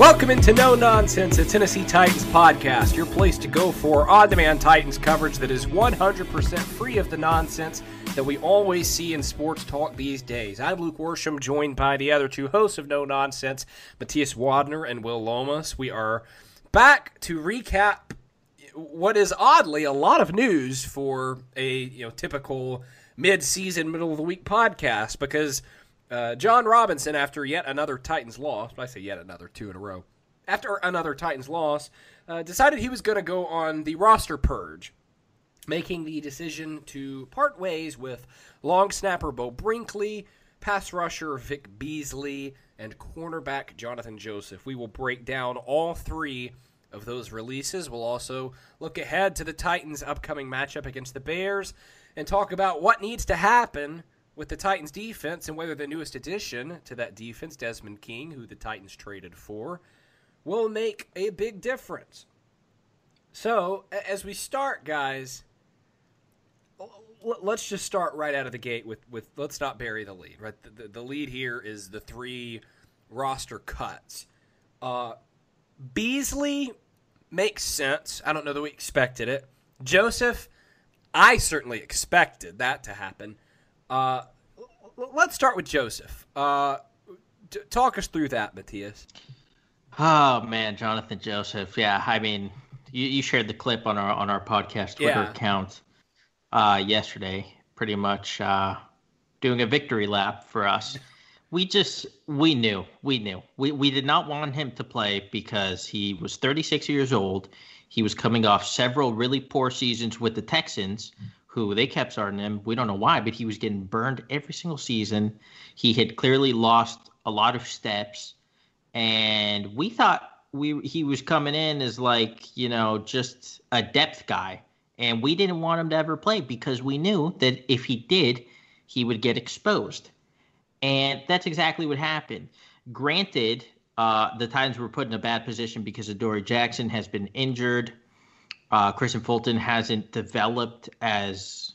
Welcome into No Nonsense, a Tennessee Titans podcast, your place to go for on demand Titans coverage that is 100% free of the nonsense that we always see in sports talk these days. I'm Luke Worsham, joined by the other two hosts of No Nonsense, Matthias Wadner and Will Lomas. We are back to recap what is oddly a lot of news for a you know typical mid-season, middle of the week podcast because uh, Jon Robinson, after yet another Titans loss, I say yet another two in a row, after another Titans loss, uh, decided he was going to go on the roster purge, making the decision to part ways with long snapper Beau Brinkley, pass rusher Vic Beasley, and cornerback Jonathan Joseph. We will break down all three of those releases. We'll also look ahead to the Titans' upcoming matchup against the Bears and talk about what needs to happen with the Titans defense and whether the newest addition to that defense, Desmond King, who the Titans traded for, will make a big difference. So, as we start, guys, let's just start right out of the gate with, with let's not bury the lead, right? The, the, the lead here is the three roster cuts. Uh, Beasley makes sense. I don't know that we expected it. Joseph, I certainly expected that to happen. Uh, let's start with Joseph. Uh, talk us through that, Matthias. Oh man, Jonathan Joseph. Yeah, I mean, you, you shared the clip on our on our podcast Twitter Yeah. account uh, yesterday. Pretty much uh, doing a victory lap for us. We just we knew we knew we we did not want him to play because he was 36 years old. He was coming off several really poor seasons with the Texans, who they kept starting him. We don't know why, but he was getting burned every single season. He had clearly lost a lot of steps, and we thought we he was coming in as like you know just a depth guy, and we didn't want him to ever play because we knew that if he did, he would get exposed, and that's exactly what happened. Granted, uh, the Titans were put in a bad position because Adoree Jackson has been injured. Uh, Kristian Fulton hasn't developed as,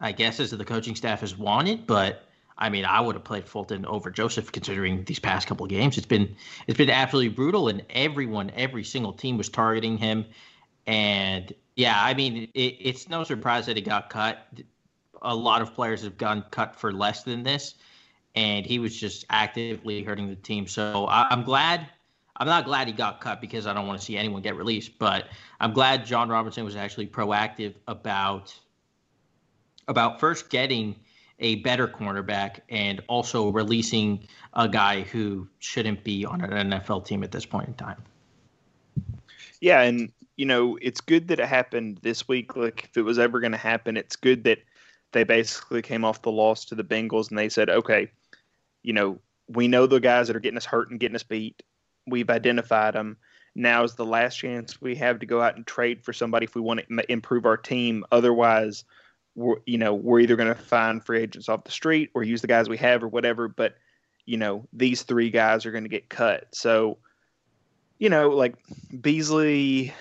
I guess, as the coaching staff has wanted. But I mean, I would have played Fulton over Joseph considering these past couple of games. It's been it's been absolutely brutal, and everyone, every single team was targeting him. And yeah, I mean, it, it's no surprise that he got cut. A lot of players have gone cut for less than this, and he was just actively hurting the team. So I, I'm glad I'm not glad he got cut because I don't want to see anyone get released, but I'm glad Jon Robinson was actually proactive about about first getting a better cornerback and also releasing a guy who shouldn't be on an NFL team at this point in time. Yeah, and you know, it's good that it happened this week. Like if it was ever going to happen, it's good that they basically came off the loss to the Bengals and they said, "Okay, you know, we know the guys that are getting us hurt and getting us beat. We've identified them. Now is the last chance we have to go out and trade for somebody if we want to improve our team. Otherwise, we're, you know, we're either going to find free agents off the street or use the guys we have or whatever. But you know, these three guys are going to get cut. So, you know, like Beasley,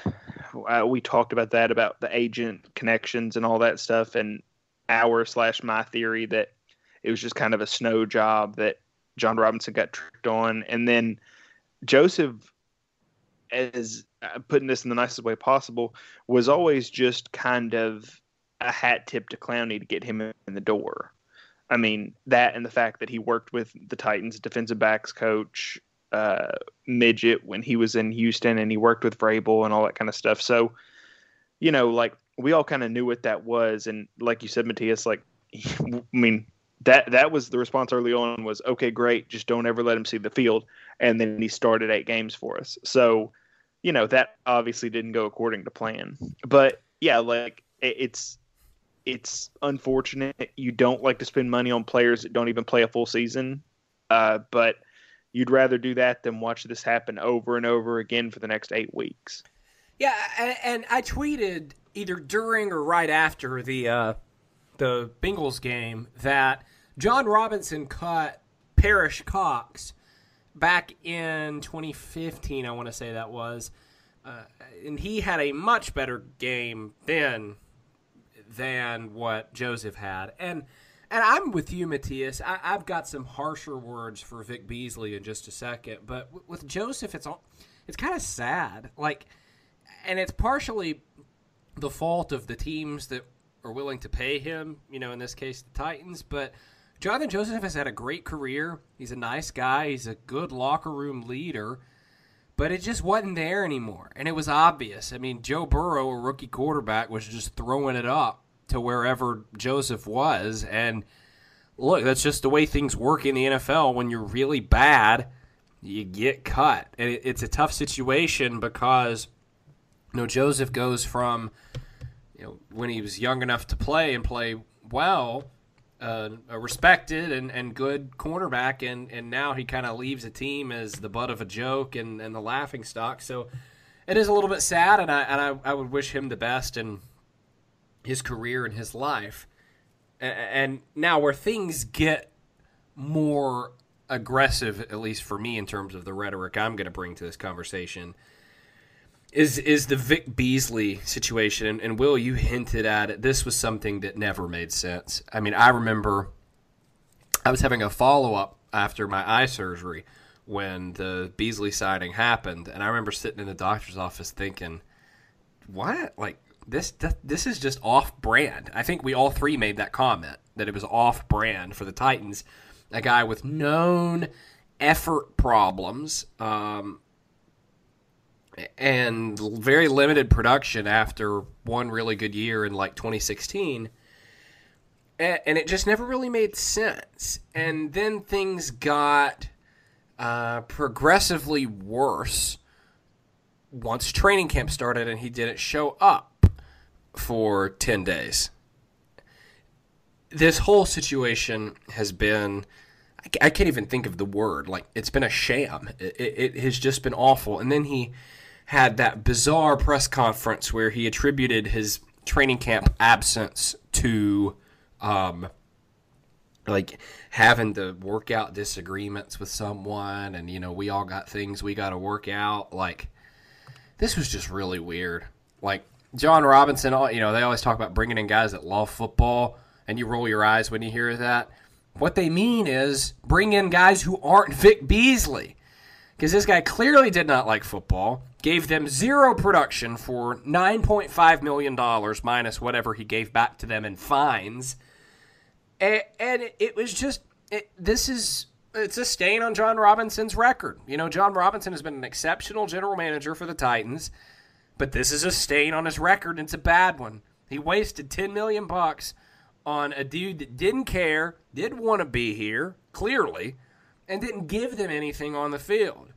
uh, we talked about that about the agent connections and all that stuff, and our slash my theory that it was just kind of a snow job that Jon Robinson got tricked on, and then Joseph, as uh, putting this in the nicest way possible, was always just kind of a hat tip to Clowney to get him in the door. I mean, that and the fact that he worked with the Titans defensive backs coach uh, midget when he was in Houston, and he worked with Vrabel and all that kind of stuff. So, you know, like we all kind of knew what that was, and like you said, Matthias, like I mean, that that was the response early on was okay, great, just don't ever let him see the field, and then he started eight games for us. So, you know, that obviously didn't go according to plan, but yeah, like it's it's unfortunate. You don't like to spend money on players that don't even play a full season, uh, but you'd rather do that than watch this happen over and over again for the next eight weeks. Yeah, and, and I tweeted either during or right after the uh, the Bengals game that Jon Robinson caught Perrish Cox back in 2015. I want to say that was, uh, and he had a much better game then than what Joseph had. And and I'm with you, Matthias. I, have got some harsher words for Vic Beasley in just a second, but w- with Joseph, it's all it's kind of sad. Like, and it's partially the fault of the teams that are willing to pay him. You know, in this case, the Titans. But Jonathan Joseph has had a great career. He's a nice guy. He's a good locker room leader. But it just wasn't there anymore, and it was obvious. I mean, Joe Burrow, a rookie quarterback, was just throwing it up to wherever Joseph was. And look, that's just the way things work in the NFL. When you're really bad, you get cut. And it's a tough situation because, you know, Joseph goes from, you know, when he was young enough to play and play well, uh, a respected and, and good cornerback, and, and now he kind of leaves a team as the butt of a joke and, and the laughing stock. So it is a little bit sad, and I and I, I would wish him the best. And his career and his life. And now, where things get more aggressive, at least for me, in terms of the rhetoric I'm going to bring to this conversation, is is the Vic Beasley situation. And, Will, you hinted at it. This was something that never made sense. I mean, I remember I was having a follow up after my eye surgery when the Beasley sighting happened, and I remember sitting in the doctor's office thinking, "What? Like, this this is just off brand. I think we all three made that comment that it was off brand for the Titans. A guy with known effort problems um, and very limited production after one really good year in like 2016. And, it just never really made sense. And then things got uh, progressively worse once training camp started and he didn't show up for 10 days. This whole situation has been, I can't even think of the word, like, it's been a sham. It, it, has just been awful. And then he had that bizarre press conference where he attributed his training camp absence to, um, like having to work out disagreements with someone and you know we all got things we got to work out like this was just really weird like jon Robinson, all you know, they always talk about bringing in guys that love football, and you roll your eyes when you hear that. What they mean is bring in guys who aren't Vic Beasley. Because this guy clearly did not like football, gave them zero production for $9.5 million minus whatever he gave back to them in fines. And, and it was just, it, this is, it's a stain on Jon Robinson's record. You know, Jon Robinson has been an exceptional general manager for the Titans. But this is a stain on his record. And it's a bad one. He wasted 10 million bucks on a dude that didn't care, didn't want to be here, clearly, and didn't give them anything on the field.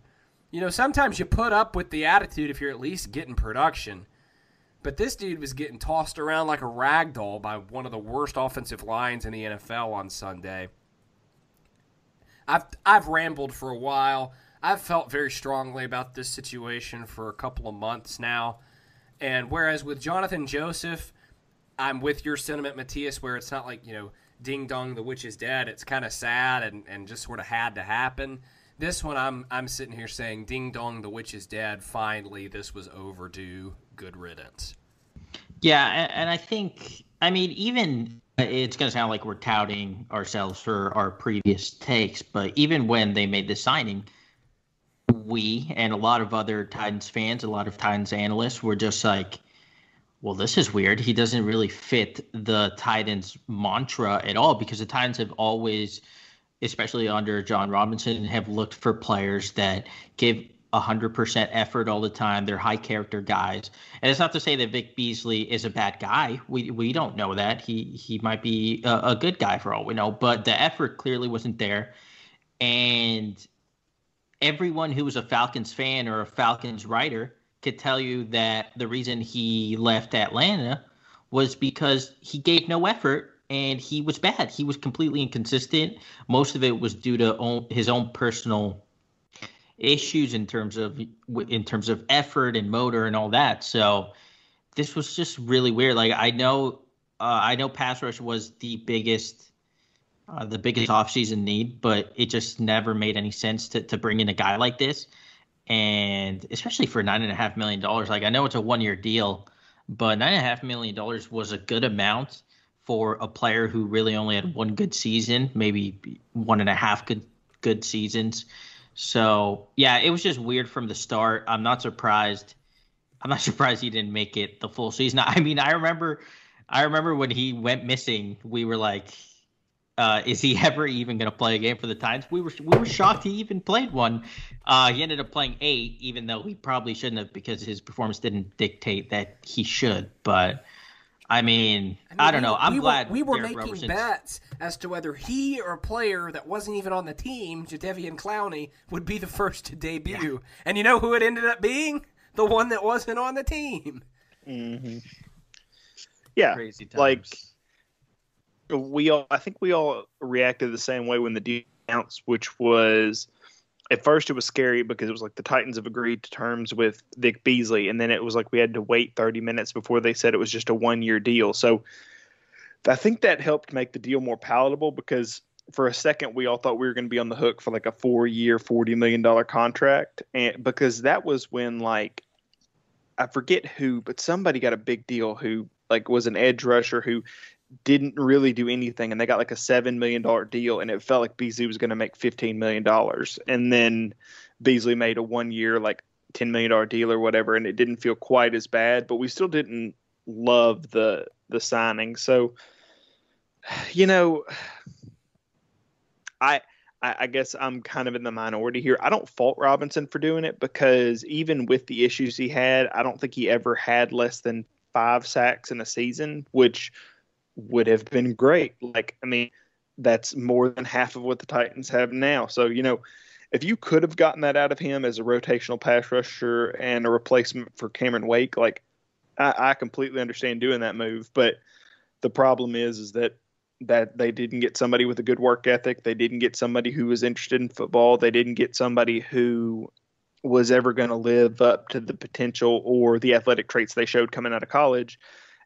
You know, sometimes you put up with the attitude if you're at least getting production. But this dude was getting tossed around like a rag doll by one of the worst offensive lines in the NFL on Sunday. I've I've rambled for a while. I've felt very strongly about this situation for a couple of months now. And whereas with Jonathan Joseph, I'm with your sentiment, Matthias, where it's not like, you know, ding dong, the witch is dead. It's kind of sad and, and just sort of had to happen. This one, I'm I'm sitting here saying, ding dong, the witch is dead. Finally, this was overdue. Good riddance. Yeah, and I think, I mean, even uh, it's going to sound like we're touting ourselves for our previous takes, but even when they made the signing, we and a lot of other Titans fans, a lot of Titans analysts were just like, well, this is weird. He doesn't really fit the Titans mantra at all because the Titans have always, especially under Jon Robinson, have looked for players that give 100% effort all the time. They're high character guys. And it's not to say that Vic Beasley is a bad guy. We we don't know that. He he might be a, a good guy for all we know, but the effort clearly wasn't there. And everyone who was a Falcons fan or a Falcons writer could tell you that the reason he left Atlanta was because he gave no effort and he was bad. He was completely inconsistent. Most of it was due to own, his own personal issues in terms of in terms of effort and motor and all that. So this was just really weird. Like I know uh, I know pass rush was the biggest uh, the biggest offseason need, but it just never made any sense to to bring in a guy like this and especially for nine and a half million dollars. Like I know it's a one year deal, but nine and a half million dollars was a good amount for a player who really only had one good season, maybe one and a half good good seasons. So yeah, it was just weird from the start. I'm not surprised. I'm not surprised he didn't make it the full season. I mean, I remember, I remember when he went missing, we were like, uh, is he ever even going to play a game for the Titans? We were we were shocked he even played one. Uh, he ended up playing eight, even though he probably shouldn't have because his performance didn't dictate that he should. But I mean, I, mean, I don't know. I'm we glad were, we were making Roberson's... bets as to whether he or a player that wasn't even on the team, Jadeveon Clowney, would be the first to debut. Yeah. And you know who it ended up being? The one that wasn't on the team. Mm-hmm. Yeah, like we all I think we all reacted the same way when the deal announced, which was at first it was scary because it was like the Titans have agreed to terms with Vic Beasley, and then it was like we had to wait 30 minutes before they said it was just a one year deal. So I think that helped make the deal more palatable because for a second we all thought we were going to be on the hook for like a four year, $40 million contract. And because that was when like, I forget who, but somebody got a big deal who like was an edge rusher who didn't really do anything and they got like a seven million dollar deal and it felt like Beasley was going to make fifteen million dollars and then Beasley made a one year like ten million dollar deal or whatever and it didn't feel quite as bad but we still didn't love the the signing so you know I I, guess I'm kind of in the minority here. I don't fault Robinson for doing it because even with the issues he had, I don't think he ever had less than five sacks in a season, which would have been great. Like, I mean, that's more than half of what the Titans have now. So, you know, if you could have gotten that out of him as a rotational pass rusher and a replacement for Cameron Wake, like, I, I completely understand doing that move. But the problem is, is that that they didn't get somebody with a good work ethic. They didn't get somebody who was interested in football. They didn't get somebody who was ever going to live up to the potential or the athletic traits they showed coming out of college.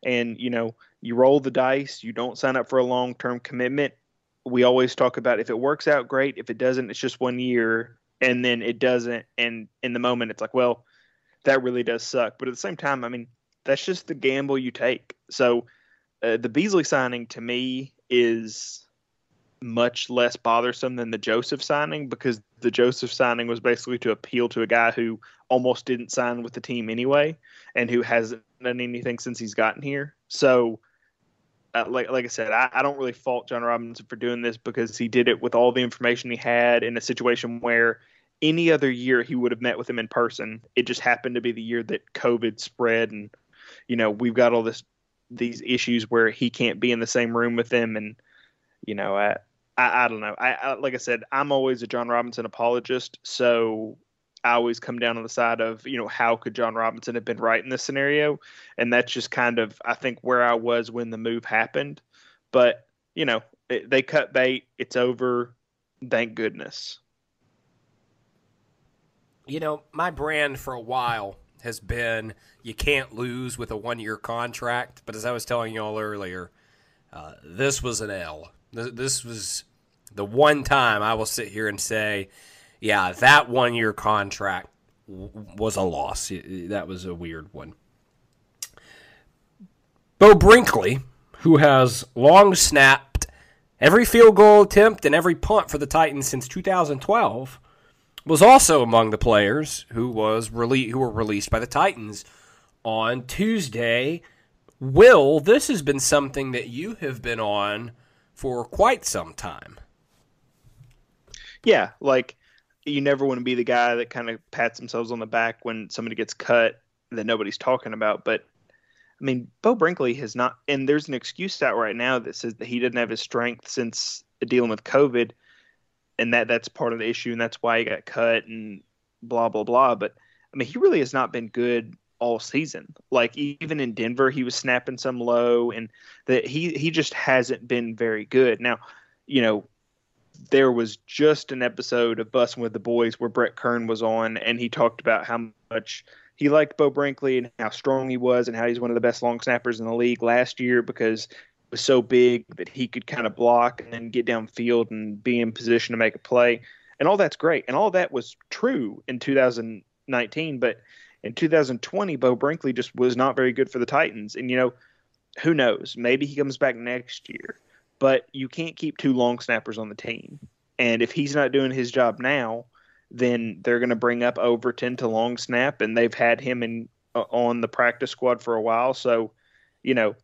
And, you know, you roll the dice, you don't sign up for a long term commitment. We always talk about if it works out, great. If it doesn't, it's just one year. And then it doesn't. And in the moment, it's like, well, that really does suck. But at the same time, I mean, that's just the gamble you take. So uh, the Beasley signing to me is much less bothersome than the Joseph signing because the Joseph signing was basically to appeal to a guy who almost didn't sign with the team anyway and who hasn't done anything since he's gotten here. So, like like I said, I, I don't really fault Jon Robinson for doing this because he did it with all the information he had in a situation where any other year he would have met with him in person. It just happened to be the year that COVID spread, and you know we've got all this these issues where he can't be in the same room with them, and you know I I, I don't know. I, I like I said, I'm always a Jon Robinson apologist, so I always come down on the side of, you know, how could Jon Robinson have been right in this scenario? And that's just kind of, I think, where I was when the move happened. But, you know, it, they cut bait. It's over. Thank goodness. You know, my brand for a while has been you can't lose with a one year contract. But as I was telling you all earlier, uh, this was an L. This was the one time I will sit here and say, yeah, that one year contract was a loss. That was a weird one. Beau Brinkley, who has long snapped every field goal attempt and every punt for the Titans since 2012, was also among the players who was rele- who were released by the Titans on Tuesday Will, this has been something that you have been on for quite some time. Yeah, like you never want to be the guy that kind of pats themselves on the back when somebody gets cut that nobody's talking about. But I mean, Beau Brinkley has not, and there's an excuse out right now that says that he didn't have his strength since dealing with COVID, and that that's part of the issue, and that's why he got cut and blah blah blah. But I mean, he really has not been good all season. Like even in Denver, he was snapping some low, and that he he just hasn't been very good. Now, you know, there was just an episode of Bussing with the Boys where Brett Kern was on, and he talked about how much he liked Beau Brinkley and how strong he was, and how he's one of the best long snappers in the league last year because he was so big that he could kind of block and then get downfield and be in position to make a play. And all that's great, and all that was true in 2019. But in 2020, Beau Brinkley just was not very good for the Titans. And you know, who knows? Maybe he comes back next year but you can't keep two long snappers on the team. And if he's not doing his job now, then they're going to bring up Overton to long snap, and they've had him in uh, on the practice squad for a while. So, you know,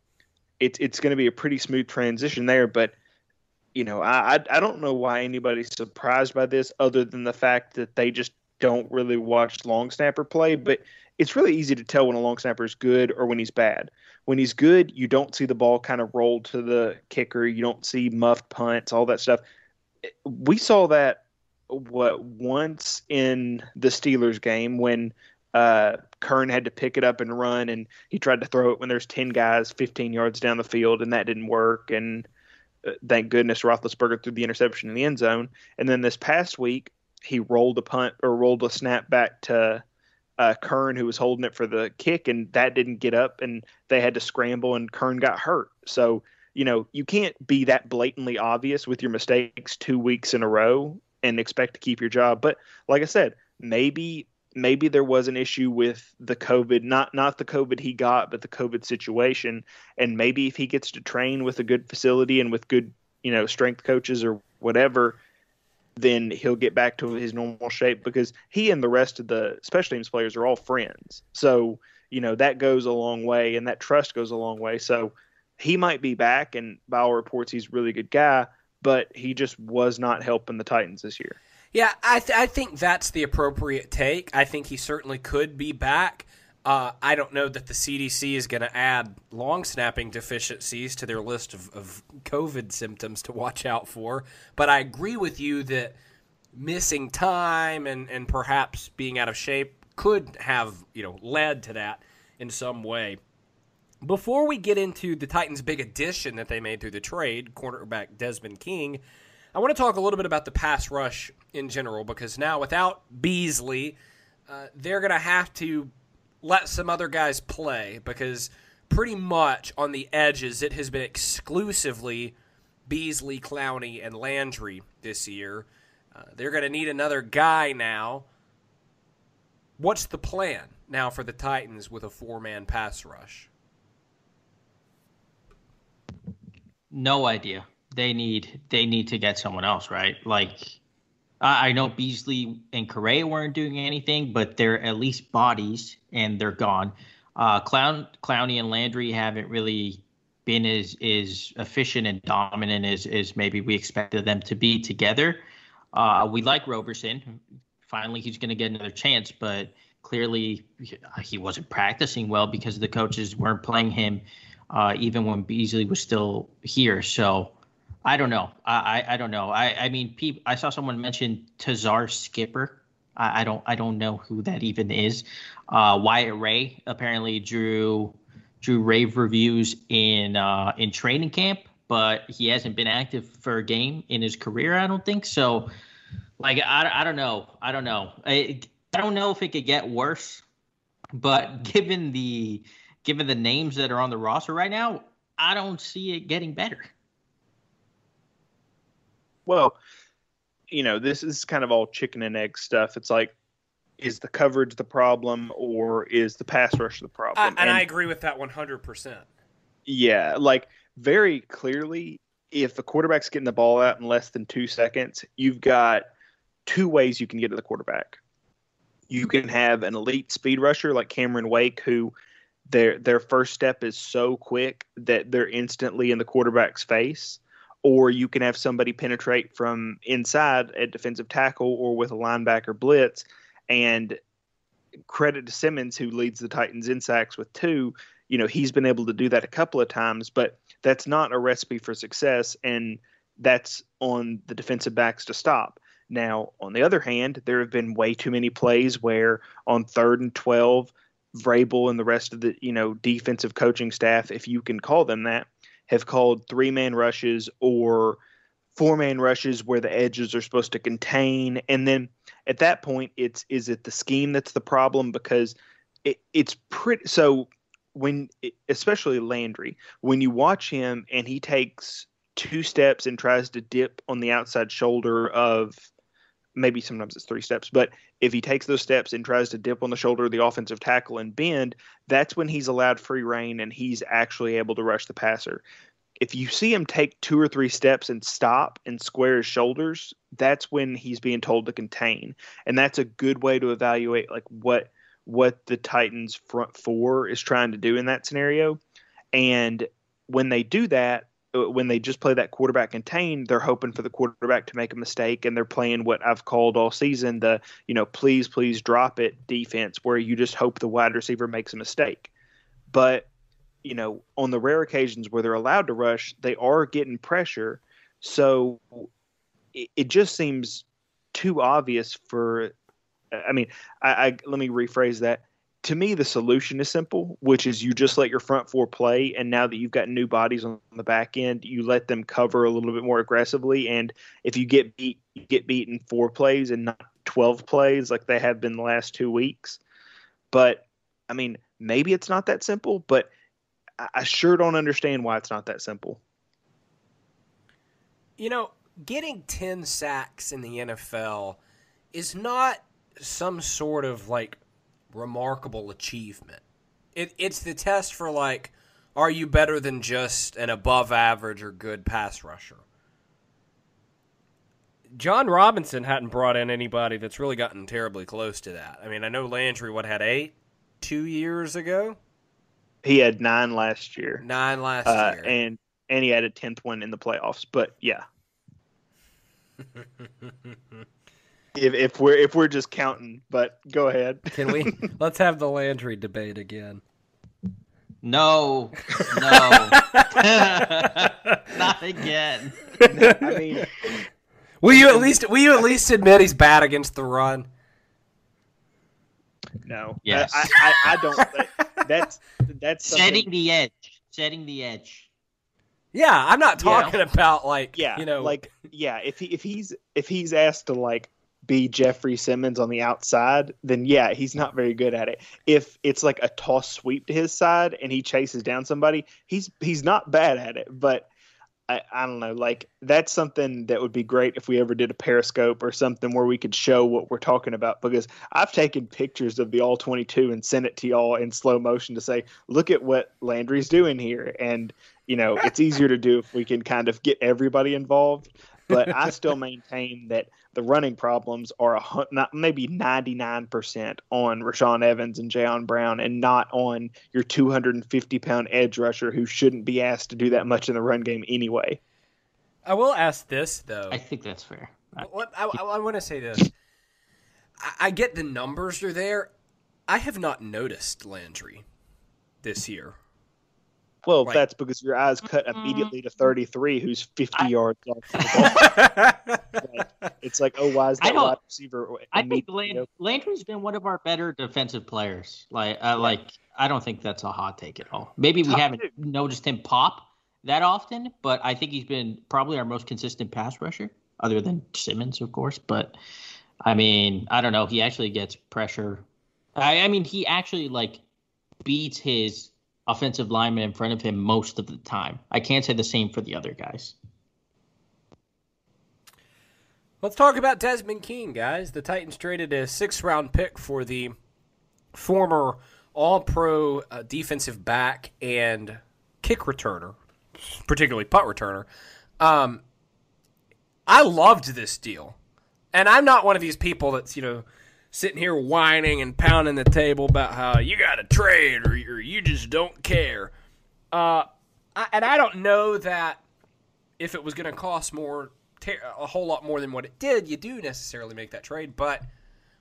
it's it's going to be a pretty smooth transition there. But you know, I I don't know why anybody's surprised by this, other than the fact that they just don't really watch long snapper play. But it's really easy to tell when a long snapper is good or when he's bad. When he's good, you don't see the ball kind of roll to the kicker. You don't see muffed punts, all that stuff. We saw that what once in the Steelers game when uh, Kern had to pick it up and run, and he tried to throw it when there's ten guys 15 yards down the field, and that didn't work. And uh, thank goodness Roethlisberger threw the interception in the end zone. And then this past week, he rolled a punt or rolled a snap back to uh, Kern who was holding it for the kick, and that didn't get up, and they had to scramble, and Kern got hurt. So you know you can't be that blatantly obvious with your mistakes two weeks in a row and expect to keep your job. But like I said, maybe maybe there was an issue with the COVID, not not the COVID he got, but the COVID situation, and maybe if he gets to train with a good facility and with good you know strength coaches or whatever then he'll get back to his normal shape because he and the rest of the special teams players are all friends. So, you know, that goes a long way and that trust goes a long way. So he might be back and by all reports he's a really good guy, but he just was not helping the Titans this year. Yeah, I, th- I think that's the appropriate take. I think he certainly could be back. Uh, I don't know that the CDC is going to add long snapping deficiencies to their list of, of COVID symptoms to watch out for, but I agree with you that missing time and, and perhaps being out of shape could have you know led to that in some way. Before we get into the Titans' big addition that they made through the trade, cornerback Desmond King, I want to talk a little bit about the pass rush in general because now without Beasley, uh, they're going to have to let some other guys play because pretty much on the edges it has been exclusively Beasley, Clowney, and Landry this year. Uh, they're going to need another guy now. What's the plan now for the Titans with a four man pass rush? No idea. They need they need to get someone else, right? Like I know Beasley and Correa weren't doing anything, but they're at least bodies, and they're gone. Uh, Clown, Clowney and Landry haven't really been as as efficient and dominant as, as maybe we expected them to be together. Uh, we like Roberson. Finally, he's going to get another chance, but clearly he wasn't practicing well because the coaches weren't playing him uh, even when Beasley was still here. So I don't know. I, I, I don't know. I, I mean, pe- I saw someone mention Tuzar Skipper. I, I don't I don't know who that even is. Uh, Wyatt Ray apparently drew drew rave reviews in uh, in training camp, but he hasn't been active for a game in his career. I don't think so. Like I, I don't know. I don't know. I, I don't know if it could get worse, but given the given the names that are on the roster right now, I don't see it getting better well, you know, this is kind of all chicken and egg stuff. It's like, is the coverage the problem or is the pass rush the problem? I, and, and I agree with that 100%. Yeah, like very clearly, if the quarterback's getting the ball out in less than two seconds, you've got two ways you can get to the quarterback. You can have an elite speed rusher like Cameron Wake, who their their first step is so quick that they're instantly in the quarterback's face or you can have somebody penetrate from inside at defensive tackle or with a linebacker blitz. And credit to Simmons who leads the Titans in sacks with two you know he's been able to do that a couple of times but that's not a recipe for success. And that's on the defensive backs to stop. Now on the other hand there have been way too many plays where on third and 12 Vrabel and the rest of the you know defensive coaching staff, if you can call them that, have called three man rushes or four man rushes where the edges are supposed to contain, and then at that point, it's is it the scheme that's the problem? Because it, it's pretty so when especially Landry when you watch him and he takes two steps and tries to dip on the outside shoulder of maybe sometimes it's three steps, but if he takes those steps and tries to dip on the shoulder of the offensive tackle and bend, that's when he's allowed free reign and he's actually able to rush the passer. If you see him take two or three steps and stop and square his shoulders, that's when he's being told to contain. And that's a good way to evaluate like what what the Titans front four is trying to do in that scenario. And when they do that, Uh, when they just play that quarterback contained, they're hoping for the quarterback to make a mistake, and they're playing what I've called all season the you know please please drop it defense, where you just hope the wide receiver makes a mistake. But you know, on the rare occasions where they're allowed to rush, they are getting pressure. So it, it just seems too obvious for. I mean, I, I let me rephrase that to me, the solution is simple, which is you just let your front four play, and now that you've got new bodies on the back end, you let them cover a little bit more aggressively. And if you get beat, you get beaten four plays and not twelve plays like they have been the last two weeks. But I mean, maybe it's not that simple, but I sure don't understand why it's not that simple. You know, getting ten sacks in the NFL is not some sort of like remarkable achievement. It, it's the test for like, are you better than just an above average or good pass rusher? Jon Robinson hadn't brought in anybody that's really gotten terribly close to that. I mean, I know Landry what had eight two years ago. He had nine last year. Nine last uh, year, and and he had a tenth one in the playoffs. But yeah. if, if we're if we're just counting. But go ahead. Can we? let's have the Landry debate again. No, no, not again. I mean, will you at least will you at least admit he's bad against the run? No. Yes. I, I, I don't. That's that's something, setting the edge. Setting the edge. Yeah, I'm not talking Yeah. about like Yeah, you know like yeah. If he if he's if he's asked to like be Jeffery Simmons on the outside, then yeah, he's not very good at it. If it's like a toss sweep to his side and he chases down somebody, he's he's not bad at it. But I, I don't know, like that's something that would be great if we ever did a periscope or something where we could show what we're talking about because I've taken pictures of the all 22 and sent it to y'all in slow motion to say, look at what Landry's doing here. And, you know, it's easier to do if we can kind of get everybody involved. But I still maintain that the running problems are a, not maybe 99% on Rashaan Evans and Jayon Brown and not on your 250 pound edge rusher who shouldn't be asked to do that much in the run game anyway. I will ask this though. I think that's fair. I- What I, I, I want to say this. I, I get the numbers are there. I have not noticed Landry this year. Well, Right. that's because your eyes cut immediately to 33, who's 50 yards off the ball. It's like, oh, why is I that wide receiver? I think immediately Land- Landry's been one of our better defensive players. Like, uh, like I don't think that's a hot take at all. Maybe we Top haven't two. noticed him pop that often, but I think he's been probably our most consistent pass rusher, other than Simmons, of course. But I mean, I don't know. He actually gets pressure. I, I mean, he actually like beats his offensive lineman in front of him most of the time. I can't say the same for the other guys. Let's talk about Desmond King, guys. The Titans traded a six round pick for the former All Pro uh, defensive back and kick returner, particularly punt returner. Um, I loved this deal. And I'm not one of these people that's, you know, sitting here whining and pounding the table about how you got to trade or, or you just don't care. Uh, I, and I don't know that if it was going to cost more, a whole lot more than what it did, you do necessarily make that trade. But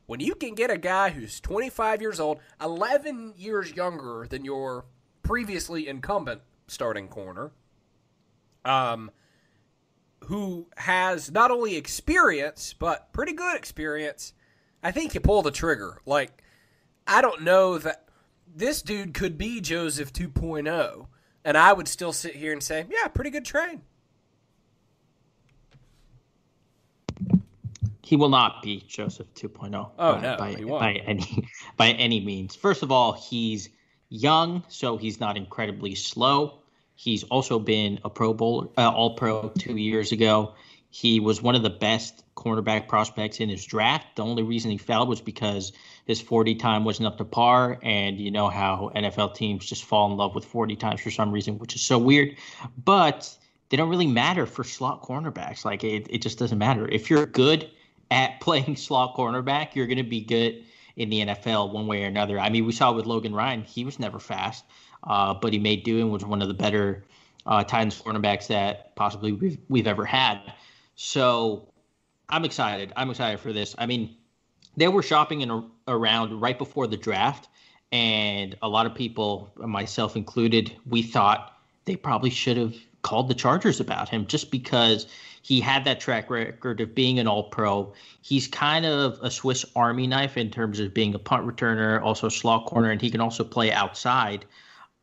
when you can get a guy who's 25 years old, 11 years younger than your previously incumbent starting corner, um, who has not only experience but pretty good experience, I think you pull the trigger. Like, I don't know that this dude could be Joseph 2.0, and I would still sit here and say, yeah, pretty good trade. He will not be Joseph 2.0. Oh by, no, by, by any by any means. First of all, he's young, so he's not incredibly slow. He's also been a Pro Bowl, uh, All Pro two years ago. He was one of the best cornerback prospects in his draft. The only reason he fell was because his 40 time wasn't up to par. And you know how NFL teams just fall in love with 40 times for some reason, which is so weird. But they don't really matter for slot cornerbacks. Like it, it just doesn't matter. If you're good at playing slot cornerback, you're going to be good in the NFL one way or another. I mean, we saw with Logan Ryan, he was never fast, uh, but he made do and was one of the better uh, Titans cornerbacks that possibly we've, we've ever had. So I'm excited. I'm excited for this. I mean, they were shopping in around right before the draft, and a lot of people, myself included, we thought they probably should have called the Chargers about him just because he had that track record of being an all pro. He's kind of a Swiss Army knife in terms of being a punt returner, also slot corner, and he can also play outside.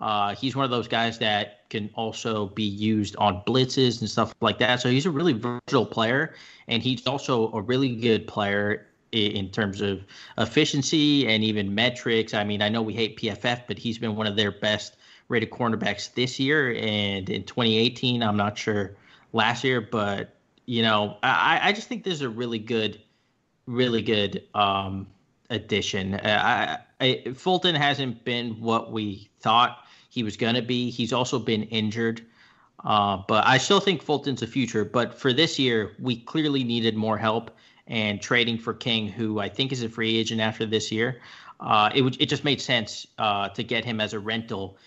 Uh, he's one of those guys that can also be used on blitzes and stuff like that. So he's a really versatile player, and he's also a really good player in terms of efficiency and even metrics. I mean, I know we hate PFF, but he's been one of their best rated cornerbacks this year and in 2018. I'm not sure last year, but you know, I, I just think this is a really good, really good um, addition. I, I, Fulton hasn't been what we thought he was going to be. He's also been injured. Uh, but I still think Fulton's a future. But for this year, we clearly needed more help. And trading for King, who I think is a free agent after this year, uh, it it just made sense uh, to get him as a rental.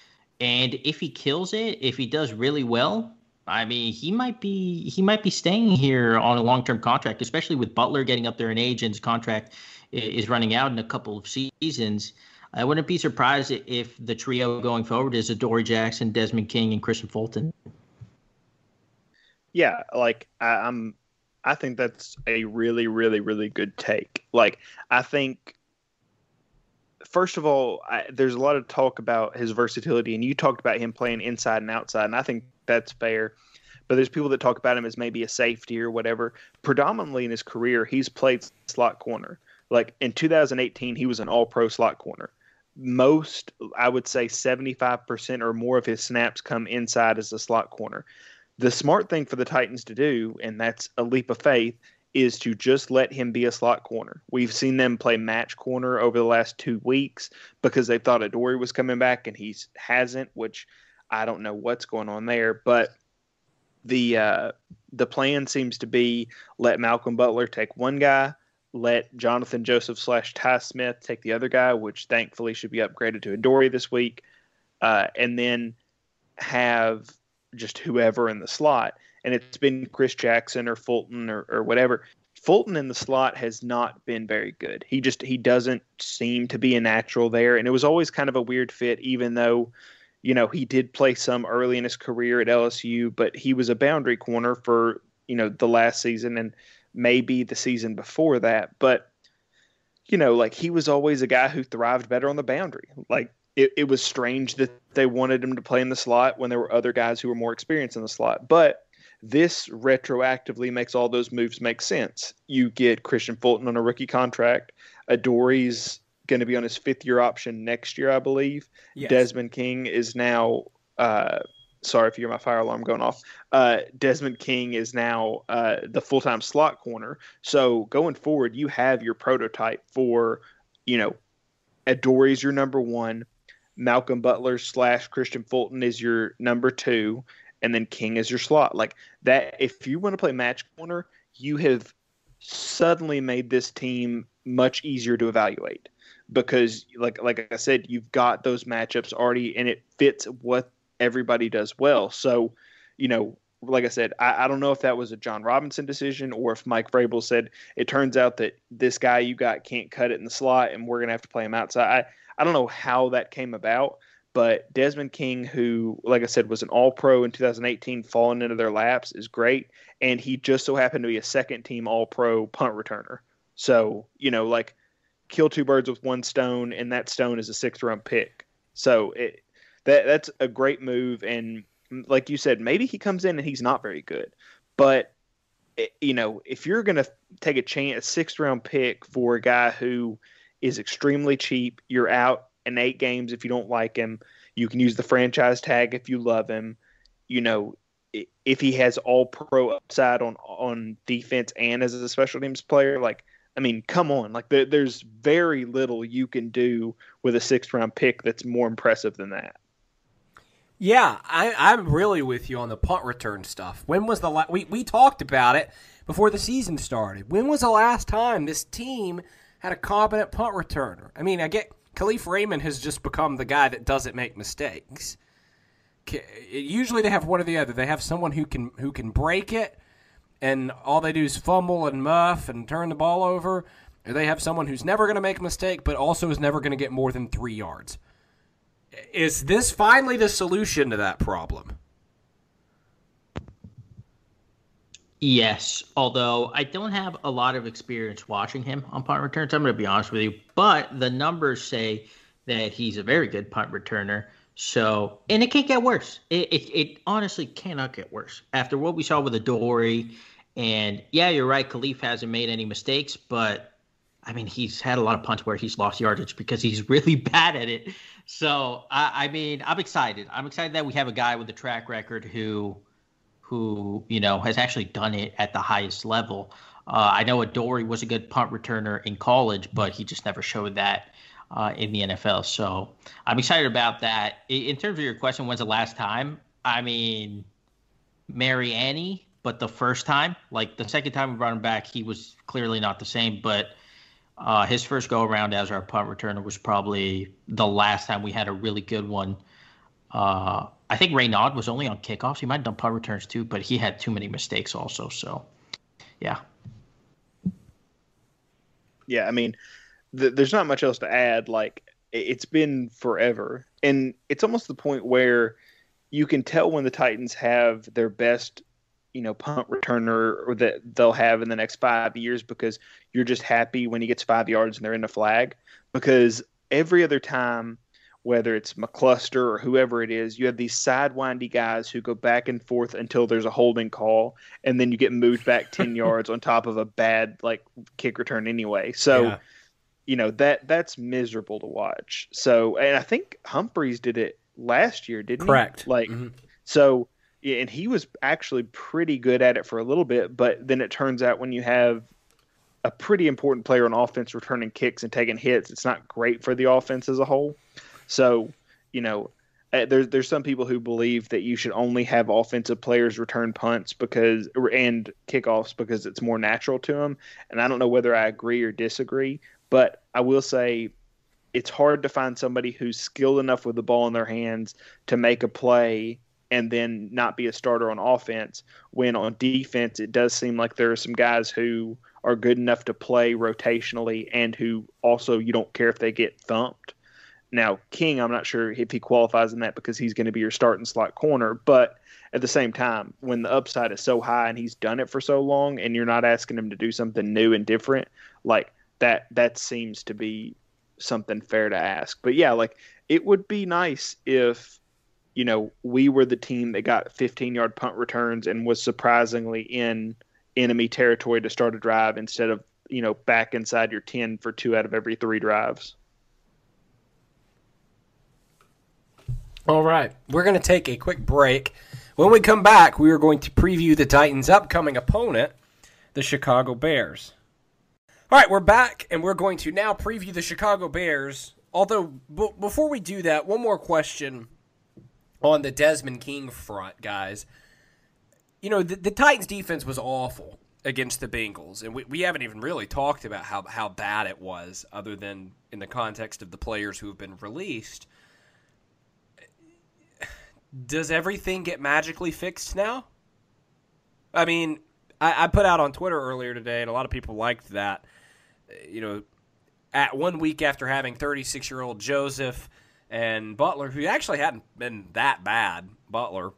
And if he kills it, if he does really well, I mean, he might be he might be staying here on a long term contract, especially with Butler getting up there in age and his contract is running out in a couple of seasons. I wouldn't be surprised if the trio going forward is Adoree Jackson, Desmond King, and Kristian Fulton. Yeah, like I, I'm, I think that's a really, really, really good take. Like I think, first of all, I, there's a lot of talk about his versatility, and you talked about him playing inside and outside, and I think that's fair. But there's people that talk about him as maybe a safety or whatever. Predominantly in his career, he's played slot corner. Like in 2018, he was an all pro slot corner. Most, I would say 75% or more of his snaps come inside as a slot corner. The smart thing for the Titans to do, and that's a leap of faith, is to just let him be a slot corner. We've seen them play match corner over the last two weeks because they thought Adoree was coming back and he hasn't, which I don't know what's going on there. But the uh, the plan seems to be let Malcolm Butler take one guy, let Jonathan Joseph slash Tye Smith take the other guy, which thankfully should be upgraded to Adoree this week, uh, and then have just whoever in the slot. And it's been Chris Jackson or Fulton or, or whatever. Fulton in the slot has not been very good. He just he doesn't seem to be a natural there, and it was always kind of a weird fit, even though you know he did play some early in his career at LSU, but he was a boundary corner for you know the last season and maybe the season before that. But, you know, like he was always a guy who thrived better on the boundary. Like it, it was strange that they wanted him to play in the slot when there were other guys who were more experienced in the slot. But this retroactively makes all those moves make sense. You get Kristian Fulton on a rookie contract. Adoree's going to be on his fifth year option next year, I believe. Yes. Desmond King is now uh, sorry if you hear my fire alarm going off. Uh, Desmond King is now uh, the full time slot corner. So going forward, you have your prototype for, you know, Adoree is your number one, Malcolm Butler slash Kristian Fulton is your number two, and then King is your slot. Like that, if you want to play match corner, you have suddenly made this team much easier to evaluate because like like I said, you've got those matchups already and it fits what everybody does well. So, you know, like I said, I, I, don't know if that was a Jon Robinson decision or if Mike Vrabel said it turns out that this guy you got can't cut it in the slot and we're gonna have to play him outside. I, I don't know how that came about, but Desmond King, who like I said was an All Pro in 2018, falling into their laps is great, and he just so happened to be a second team All Pro punt returner. So you know, like kill two birds with one stone, and that stone is a sixth round pick. So it that that's a great move, and like you said, maybe he comes in and he's not very good, but eh, you know, if you're going to take a chance, a sixth round pick for a guy who is extremely cheap, you're out in eight games if you don't like him. You can use the franchise tag if you love him. You know, if he has all pro upside on on defense and as a special teams player, like I mean, come on, like there, there's very little you can do with a sixth round pick that's more impressive than that. Yeah, I, I'm really with you on the punt return stuff. When was the la- we we talked about it before the season started? When was the last time this team had a competent punt returner? I mean, I get Kalif Raymond has just become the guy that doesn't make mistakes. Usually they have one or the other. They have someone who can who can break it, and all they do is fumble and muff and turn the ball over. Or they have someone who's never going to make a mistake, but also is never going to get more than three yards is this finally the solution to that problem? Yes, although I don't have a lot of experience watching him on punt returns. I'm going to be honest with you, but the numbers say that he's a very good punt returner. So, and it can't get worse. It, it, it honestly cannot get worse after what we saw with Adoree. And yeah, you're right. Kalif hasn't made any mistakes, but I mean, he's had a lot of punts where he's lost yardage because he's really bad at it. So I, I, mean, I'm excited. I'm excited that we have a guy with a track record who, who you know, has actually done it at the highest level. Uh, I know Adoree was a good punt returner in college, but he just never showed that uh, in the NFL. So I'm excited about that. In terms of your question, when's the last time? I mean, Mariani, but the first time, like the second time we brought him back, he was clearly not the same. But uh, his first go around as our punt returner was probably the last time we had a really good one. Uh, I think Reynaud was only on kickoffs. He might have done punt returns too, but he had too many mistakes also. So, yeah. Yeah, I mean, th- there's not much else to add. Like, it's been forever. And it's almost the point where you can tell when the Titans have their best you know punt returner or that they'll have in the next five years because you're just happy when he gets five yards and they're in the flag because every other time whether it's McCluster or whoever it is, you have these sidewindy guys who go back and forth until there's a holding call, and then you get moved back ten yards on top of a bad like kick return anyway. So, yeah. you know that that's miserable to watch. So, and I think Humphries did it last year, didn't Correct. he? Correct. Like, mm-hmm. so and he was actually pretty good at it for a little bit, but then it turns out when you have a pretty important player on offense returning kicks and taking hits, it's not great for the offense as a whole. So, you know, uh, there's there's some people who believe that you should only have offensive players return punts because and kickoffs because it's more natural to them. And I don't know whether I agree or disagree, but I will say it's hard to find somebody who's skilled enough with the ball in their hands to make a play and then not be a starter on offense. When on defense, it does seem like there are some guys who are good enough to play rotationally and who also you don't care if they get thumped. Now, King, I'm not sure if he qualifies in that because he's going to be your starting slot corner, but at the same time, when the upside is so high and he's done it for so long and you're not asking him to do something new and different, like that that seems to be something fair to ask. But yeah, like it would be nice if you know, we were the team that got 15 yard punt returns and was surprisingly in enemy territory to start a drive instead of, you know, back inside your 10 for two out of every three drives. All right. We're going to take a quick break. When we come back, we are going to preview the Titans' upcoming opponent, the Chicago Bears. All right, we're back, and we're going to now preview the Chicago Bears. Although, b- before we do that, one more question on the Desmond King front, guys. You know, the, the Titans defense was awful against the Bengals, and we, we haven't even really talked about how, how bad it was, other than in the context of the players who have been released. Does everything get magically fixed now? I mean, I, I put out on Twitter earlier today, and a lot of people liked that. You know, at one week after having 36 year old Joseph and Butler, who actually hadn't been that bad, Butler,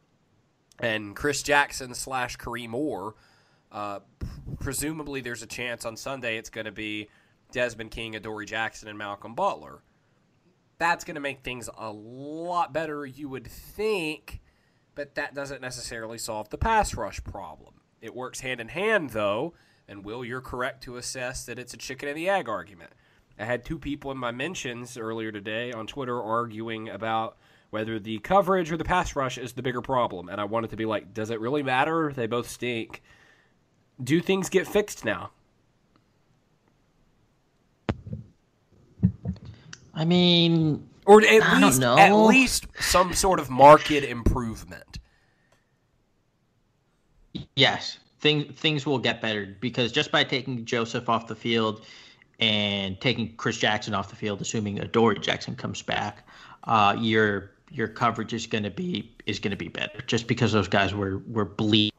and Chris Jackson slash Kareem Orr uh, presumably, there's a chance on Sunday it's going to be Desmond King, Adoree Jackson, and Malcolm Butler. That's going to make things a lot better, you would think, but that doesn't necessarily solve the pass rush problem. It works hand in hand, though, and Will, you're correct to assess that it's a chicken and the egg argument. I had two people in my mentions earlier today on Twitter arguing about whether the coverage or the pass rush is the bigger problem, and I wanted to be like, does it really matter? They both stink do things get fixed now? I mean, or at I least at least some sort of market improvement. Yes, things things will get better because just by taking Joseph off the field and taking Chris Jackson off the field, assuming Adoree Jackson comes back, uh, your your coverage is going to be is going to be better just because those guys were were bleeding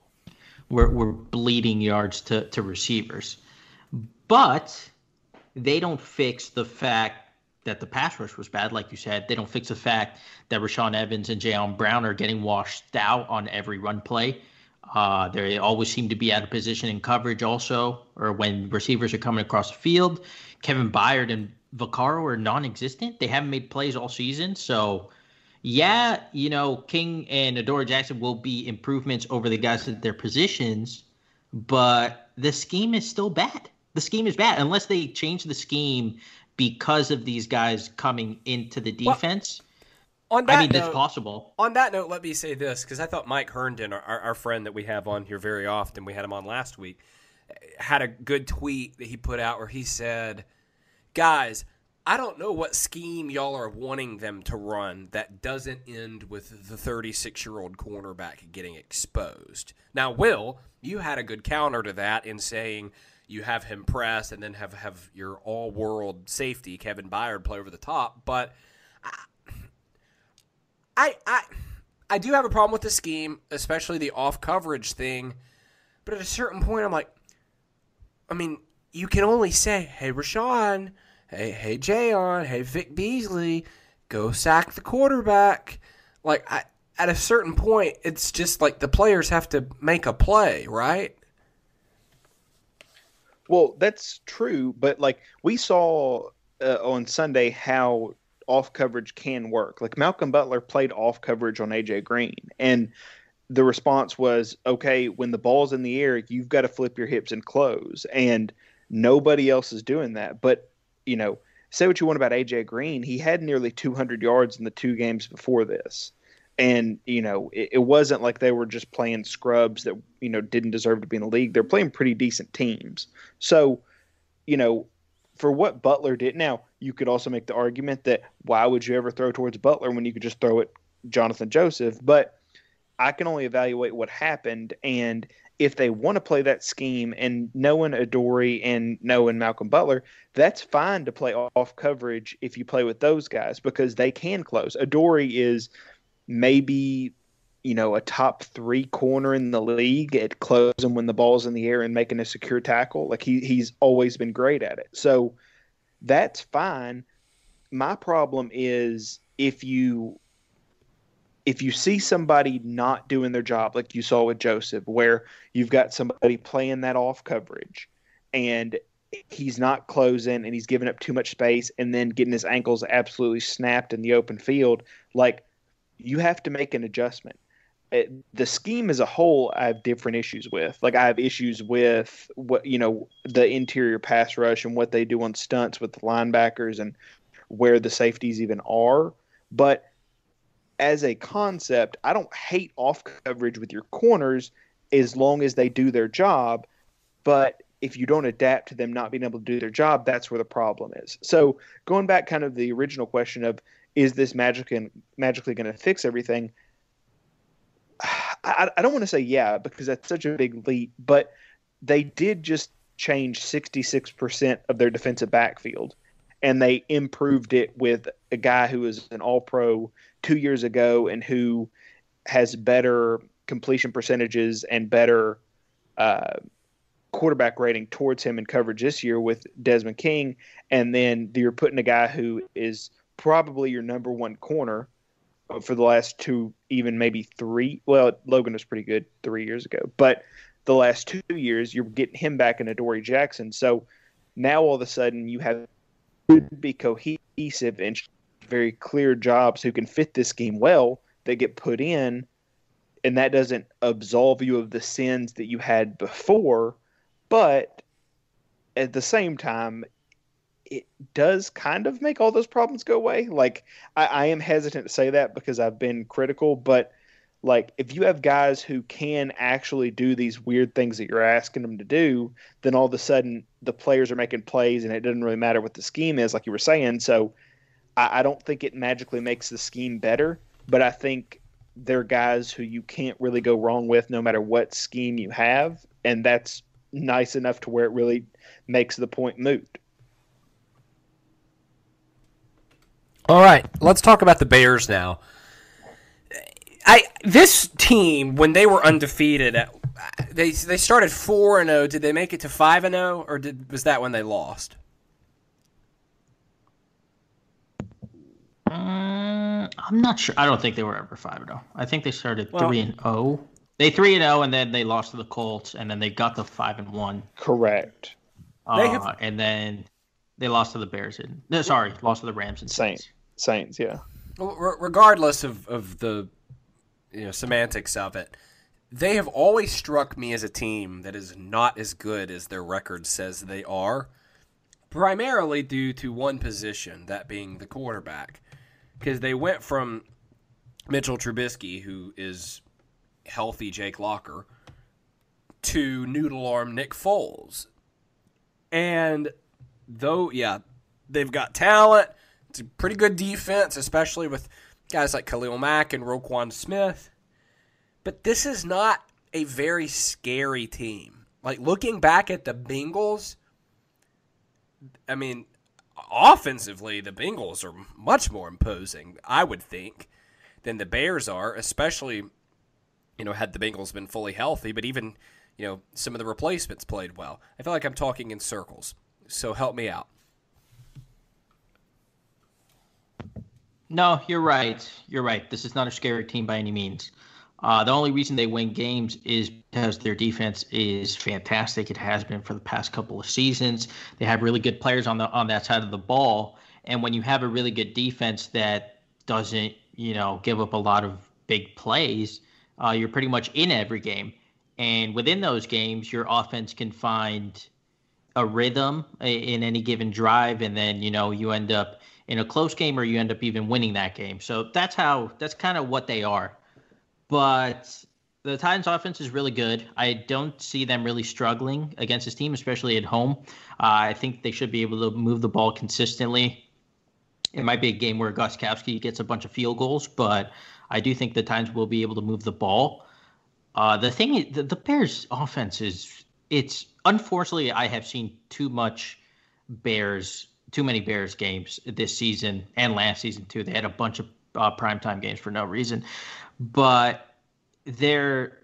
we're, we're bleeding yards to, to receivers. But they don't fix the fact that the pass rush was bad, like you said. They don't fix the fact that Rashaan Evans and Jayon Brown are getting washed out on every run play. Uh, they always seem to be out of position in coverage, also, or when receivers are coming across the field. Kevin Byard and Vaccaro are non existent. They haven't made plays all season. So yeah, you know, King and Adoree Jackson will be improvements over the guys at their positions, but the scheme is still bad. The scheme is bad unless they change the scheme because of these guys coming into the defense. Well, on that I mean, note, that's possible. On that note, let me say this because I thought Mike Herndon, our, our friend that we have on here very often, we had him on last week, had a good tweet that he put out where he said, "Guys, I don't know what scheme y'all are wanting them to run that doesn't end with the 36 year old cornerback getting exposed. Now, Will, you had a good counter to that in saying you have him press and then have, have your all world safety, Kevin Byard, play over the top. But I, I, I do have a problem with the scheme, especially the off coverage thing. But at a certain point, I'm like, I mean, you can only say, hey, Rashaan hey, hey, Jayon, hey, Vic Beasley, go sack the quarterback. Like, I, at a certain point, it's just like the players have to make a play, right? Well, that's true, but like we saw uh, on Sunday how off coverage can work. Like Malcolm Butler played off coverage on AJ Green, and the response was, okay, when the ball's in the air, you've got to flip your hips and close, and nobody else is doing that. But you know, say what you want about AJ Green, he had nearly 200 yards in the two games before this. And, you know, it, it, wasn't like they were just playing scrubs that, you know, didn't deserve to be in the league. They're playing pretty decent teams. So, you know, for what Butler did, now you could also make the argument that why would you ever throw towards Butler when you could just throw at Johnathan Joseph? But I can only evaluate what happened. And if they want to play that scheme and knowing Adoree and knowing Malcolm Butler, that's fine to play off coverage if you play with those guys because they can close. Adoree is maybe you know a top three corner in the league at closing when the ball's in the air and making a secure tackle. Like he he's always been great at it. So that's fine. My problem is if you if you see somebody not doing their job, like you saw with Joseph, where you've got somebody playing that off coverage and he's not closing and he's giving up too much space and then getting his ankles absolutely snapped in the open field, like you have to make an adjustment. It, the scheme as a whole, I have different issues with. Like I have issues with what you know the interior pass rush and what they do on stunts with the linebackers and where the safeties even are. But as a concept, I don't hate off coverage with your corners as long as they do their job. But if you don't adapt to them not being able to do their job, that's where the problem is. So going back kind of the original question of is this magic and magically going to fix everything? I, I don't want to say yeah because that's such a big leap, but they did just change 66% of their defensive backfield and they improved it with a guy who was an all pro two years ago and who has better completion percentages and better uh, quarterback rating towards him in coverage this year with Desmond King. And then you're putting a guy who is probably your number one corner Uh, for the last two, even maybe three. Well, Logan was pretty good three years ago, but the last two years, you're getting him back in Adoree Jackson. So now all of a sudden you have to be cohesive and very clear jobs who can fit this scheme well that get put in, and that doesn't absolve you of the sins that you had before, but at the same time, it does kind of make all those problems go away. Like I, I am hesitant to say that because I've been critical, but like if you have guys who can actually do these weird things that you're asking them to do, then all of a sudden the players are making plays and it doesn't really matter what the scheme is, like you were saying. So I, I don't think it magically makes the scheme better, but I think they're guys who you can't really go wrong with no matter what scheme you have, and that's nice enough to where it really makes the point moot. All right, let's talk about the Bears now. I this team when they were undefeated, they they started four and zero. Did they make it to five and zero, or did was that when they lost? Mm, I'm not sure. I don't think they were ever five and zero. I think they started well, three and zero. They three and zero, and then they lost to the Colts, and then they got the five and one. Correct. Uh, have, and then they lost to the Bears and no, sorry, lost to the Rams and Saints. Saints, yeah. Well, regardless of, of the you know semantics of it, they have always struck me as a team that is not as good as their record says they are, primarily due to one position, that being the quarterback, because they went from Mitchell Trubisky, who is healthy Jake Locker, to noodle arm Nick Foles, and though yeah, they've got talent. It's a pretty good defense, especially with guys like Khalil Mack and Roquan Smith. But this is not a very scary team. Like looking back at the Bengals, I mean, offensively, the Bengals are much more imposing, I would think, than the Bears are, especially, you know, had the Bengals been fully healthy, but even, you know, some of the replacements played well. I feel like I'm talking in circles. So help me out. No, you're right. You're right. This is not a scary team by any means. Uh, the only reason they win games is because their defense is fantastic. It has been for the past couple of seasons. They have really good players on the on that side of the ball, and when you have a really good defense that doesn't, you know, give up a lot of big plays, uh, you're pretty much in every game. And within those games, your offense can find a rhythm in any given drive, and then you know you end up in a close game or you end up even winning that game. So that's how that's kind of what they are. But the Titans offense is really good. I don't see them really struggling against this team, especially at home. Uh, I think they should be able to move the ball consistently. It might be a game where Gostkowski gets a bunch of field goals, but I do think the Titans will be able to move the ball. Uh, the thing is, the, the Bears offense is it's unfortunately I have seen too much Bears too many Bears games this season and last season too. They had a bunch of uh, primetime games for no reason, but they're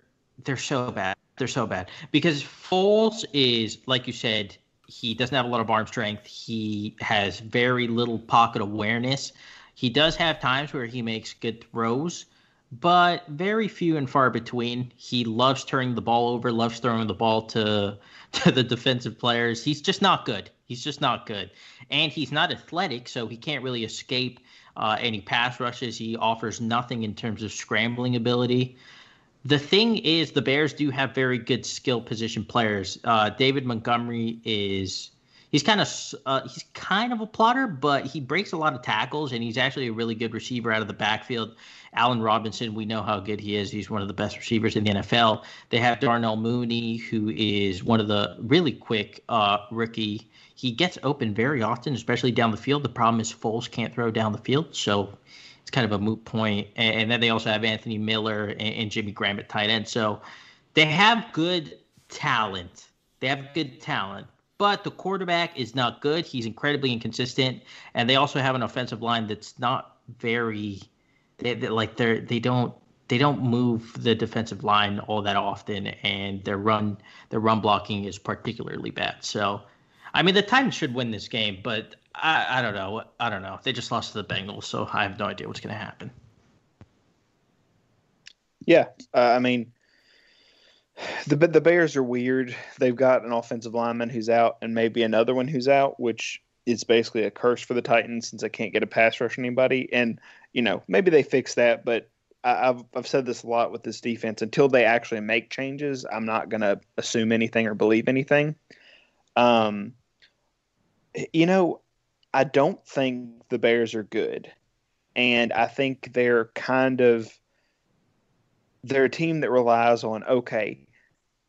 they're so bad. They're so bad because Foles is like you said. He doesn't have a lot of arm strength. He has very little pocket awareness. He does have times where he makes good throws, but very few and far between. He loves turning the ball over, loves throwing the ball to to the defensive players. He's just not good. He's just not good. And he's not athletic, so he can't really escape uh, any pass rushes. He offers nothing in terms of scrambling ability. The thing is, the Bears do have very good skill position players. Uh, David Montgomery is he's kind of uh, he's kind of a plotter, but he breaks a lot of tackles, and he's actually a really good receiver out of the backfield. Allen Robinson, we know how good he is. He's one of the best receivers in the NFL. They have Darnell Mooney, who is one of the really quick uh, rookie. He gets open very often, especially down the field. The problem is Foles can't throw down the field, so it's kind of a moot point. And, then they also have Anthony Miller and, and Jimmy Graham at tight end. So they have good talent They have good talent, but the quarterback is not good. He's incredibly inconsistent, and they also have an offensive line that's not very. They, they like they're they don't they don't move the defensive line all that often, and their run their run blocking is particularly bad. So, I mean, the Titans should win this game, but I, I don't know. I don't know. They just lost to the Bengals, so I have no idea what's going to happen. Yeah, uh, I mean, the the Bears are weird. They've got an offensive lineman who's out, and maybe another one who's out, which is basically a curse for the Titans since they can't get a pass rush on anybody. And you know, maybe they fix that, but I've I've said this a lot with this defense. Until they actually make changes, I'm not going to assume anything or believe anything. Um, you know, I don't think the Bears are good, and I think they're kind of they're a team that relies on okay,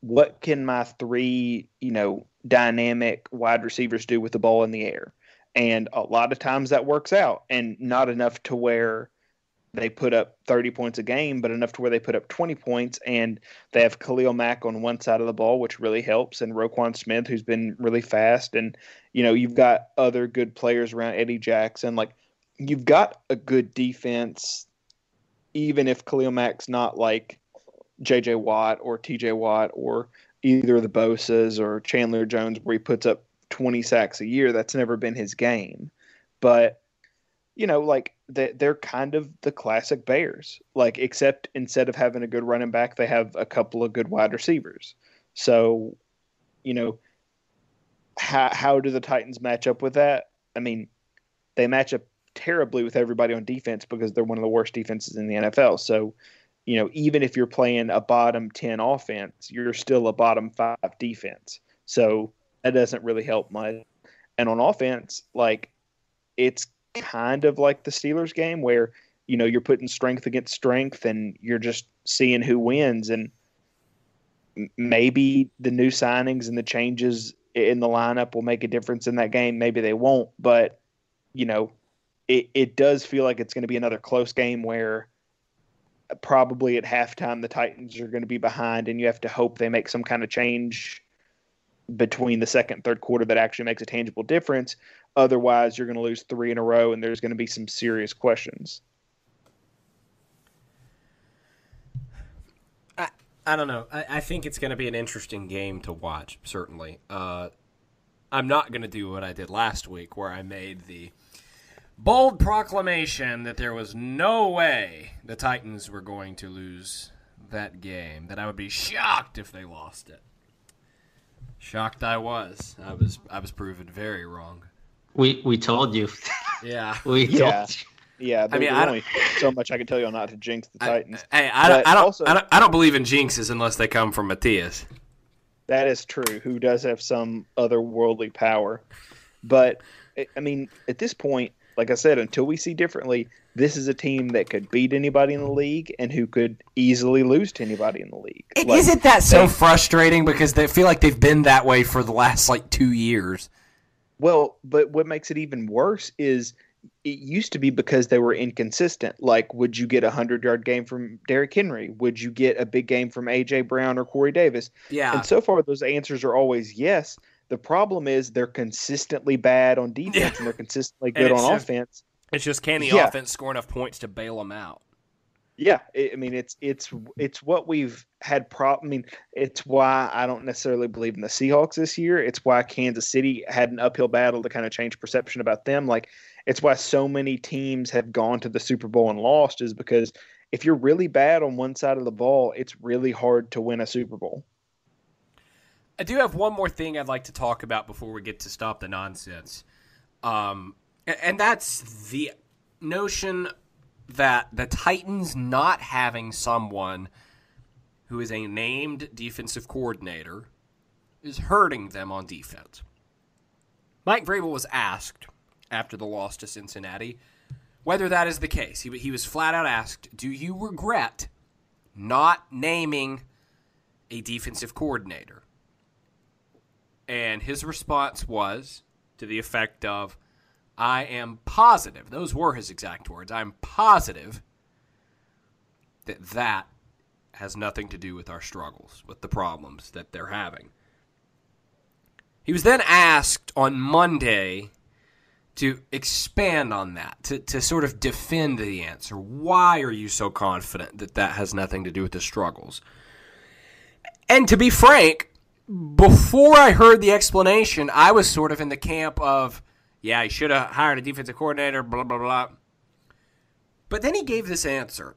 what can my three you know dynamic wide receivers do with the ball in the air, and a lot of times that works out, and not enough to where they put up 30 points a game, but enough to where they put up 20 points. And they have Khalil Mack on one side of the ball, which really helps, and Roquan Smith, who's been really fast. And, you know, you've got other good players around Eddie Jackson. Like, you've got a good defense, even if Khalil Mack's not like J.J. Watt or T.J. Watt or either of the Bosa's or Chandler Jones, where he puts up 20 sacks a year. That's never been his game. But, you know, like they, they're kind of the classic Bears. Like, except instead of having a good running back, they have a couple of good wide receivers. So, you know, how how do the Titans match up with that? I mean, they match up terribly with everybody on defense because they're one of the worst defenses in the NFL. So, you know, even if you're playing a bottom 10 offense, you're still a bottom 5 defense. So, that doesn't really help much. And on offense, like it's kind of like the Steelers game where you know you're putting strength against strength and you're just seeing who wins and maybe the new signings and the changes in the lineup will make a difference in that game maybe they won't but you know it, it does feel like it's going to be another close game where probably at halftime the titans are going to be behind and you have to hope they make some kind of change between the second third quarter that actually makes a tangible difference Otherwise, you're going to lose three in a row, and there's going to be some serious questions. I, I don't know. I, I think it's going to be an interesting game to watch, certainly. Uh, I'm not going to do what I did last week, where I made the bold proclamation that there was no way the Titans were going to lose that game, that I would be shocked if they lost it. Shocked I was. I was I was proven very wrong. We we told you. Yeah. we yeah. You. Yeah, there's, I mean, I only so much I can tell you not to jinx the Titans. I, hey, I don't, I don't, also, I don't, I don't believe in jinxes unless they come from Matthias. That is true. Who does have some otherworldly power? But I mean, at this point, like I said, until we see differently, this is a team that could beat anybody in the league and who could easily lose to anybody in the league. It, like, isn't that so they, frustrating because they feel like they've been that way for the last like two years? Well, but what makes it even worse is it used to be because they were inconsistent. Like, would you get a hundred yard game from Derrick Henry? Would you get a big game from AJ Brown or Corey Davis? Yeah. And so far, those answers are always yes. The problem is they're consistently bad on defense yeah. and they're consistently good on just, offense. It's just can the yeah. offense score enough points to bail them out? Yeah, I mean it's it's it's what we've had. problem. I mean, it's why I don't necessarily believe in the Seahawks this year. It's why Kansas City had an uphill battle to kind of change perception about them. Like it's why so many teams have gone to the Super Bowl and lost is because if you're really bad on one side of the ball, it's really hard to win a Super Bowl. I do have one more thing I'd like to talk about before we get to stop the nonsense, um, and that's the notion that the Titans not having someone who is a named defensive coordinator is hurting them on defense. Mike Vrabel was asked after the loss to Cincinnati whether that is the case. He, he was flat out asked, Do you regret not naming a defensive coordinator? And his response was to the effect of, I am positive, those were his exact words, I'm positive that that has nothing to do with our struggles, with the problems that they're having. He was then asked on Monday to expand on that, to, to sort of defend the answer. Why are you so confident that that has nothing to do with the struggles? And to be frank, before I heard the explanation, I was sort of in the camp of, yeah, he should have hired a defensive coordinator, blah, blah, blah. But then he gave this answer,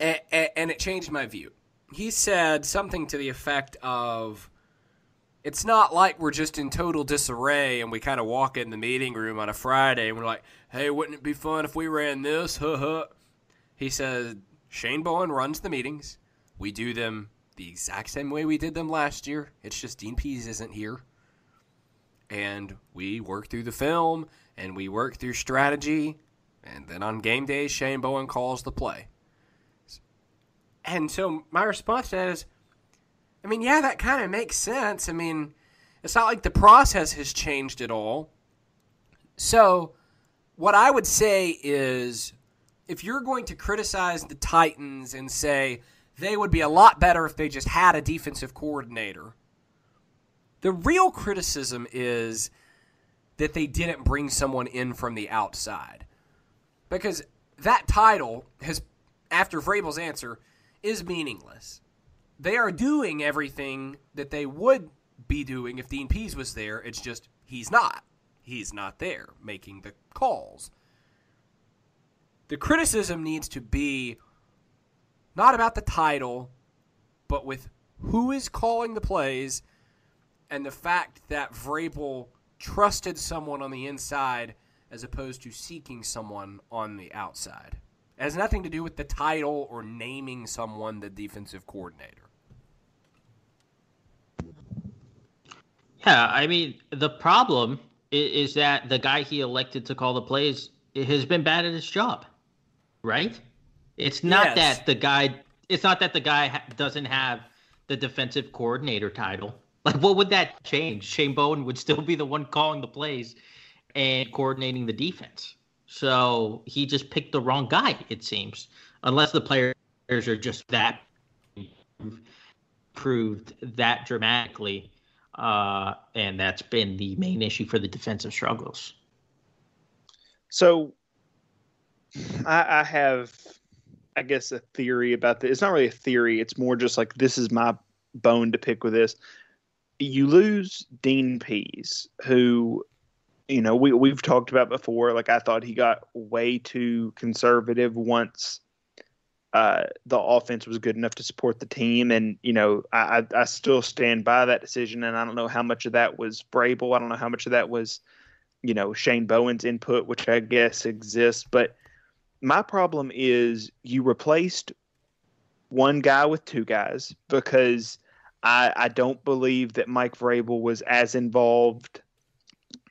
and, it changed my view. He said something to the effect of, it's not like we're just in total disarray and we kind of walk in the meeting room on a Friday and we're like, hey, wouldn't it be fun if we ran this? He said, Shane Bowen runs the meetings. We do them the exact same way we did them last year. It's just Dean Pees isn't here. And we work through the film and we work through strategy. And then on game day, Shane Bowen calls the play. And so my response to that is, I mean, yeah, that kind of makes sense. I mean, it's not like the process has changed at all. So, what I would say is if you're going to criticize the Titans and say they would be a lot better if they just had a defensive coordinator, the real criticism is that they didn't bring someone in from the outside. Because that title has, after Vrabel's answer, is meaningless they are doing everything that they would be doing if Dean Pees was there. It's just he's not. He's not there making the calls. The criticism needs to be not about the title, but with who is calling the plays and the fact that Vrabel trusted someone on the inside as opposed to seeking someone on the outside. It has nothing to do with the title or naming someone the defensive coordinator. Yeah, I mean, the problem is, that the guy he elected to call the plays has been bad at his job, right? It's not yes. that the guy. It's not that the guy ha- doesn't have the defensive coordinator title. Like, what would that change? Shane Bowen would still be the one calling the plays and coordinating the defense. So he just picked the wrong guy, it seems. Unless the players are just that proved that dramatically uh, and that's been the main issue for the defensive struggles. So, I, I have, I guess, a theory about this. It's not really a theory. It's more just like this is my bone to pick with this. You lose Dean Pees, who, you know, we we've talked about before. Like I thought he got way too conservative once uh, the offense was good enough to support the team. And, you know, I, I still stand by that decision. And I don't know how much of that was Vrabel. I don't know how much of that was, you know, Shane Bowen's input, which I guess exists. But my problem is you replaced one guy with two guys because I, I don't believe that Mike Vrabel was as involved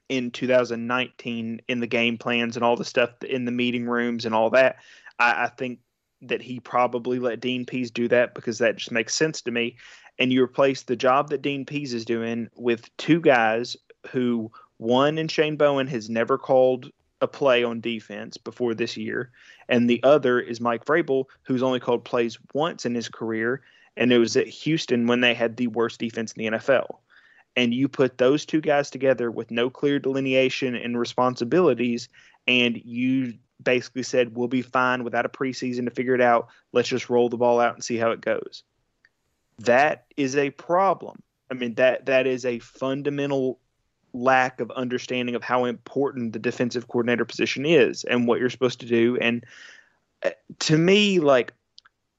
in 2019 in the game plans and all the stuff in the meeting rooms and all that. I, I think that he probably let Dean Pees do that because that just makes sense to me. And you replace the job that Dean Pees is doing with two guys who one in Shane Bowen has never called a play on defense before this year, and the other is Mike Vrabel, who's only called plays once in his career, and it was at Houston when they had the worst defense in the NFL. And you put those two guys together with no clear delineation and responsibilities, and you basically said we'll be fine without a preseason to figure it out. Let's just roll the ball out and see how it goes. That is a problem. I mean that that is a fundamental lack of understanding of how important the defensive coordinator position is and what you're supposed to do. And uh, to me, like,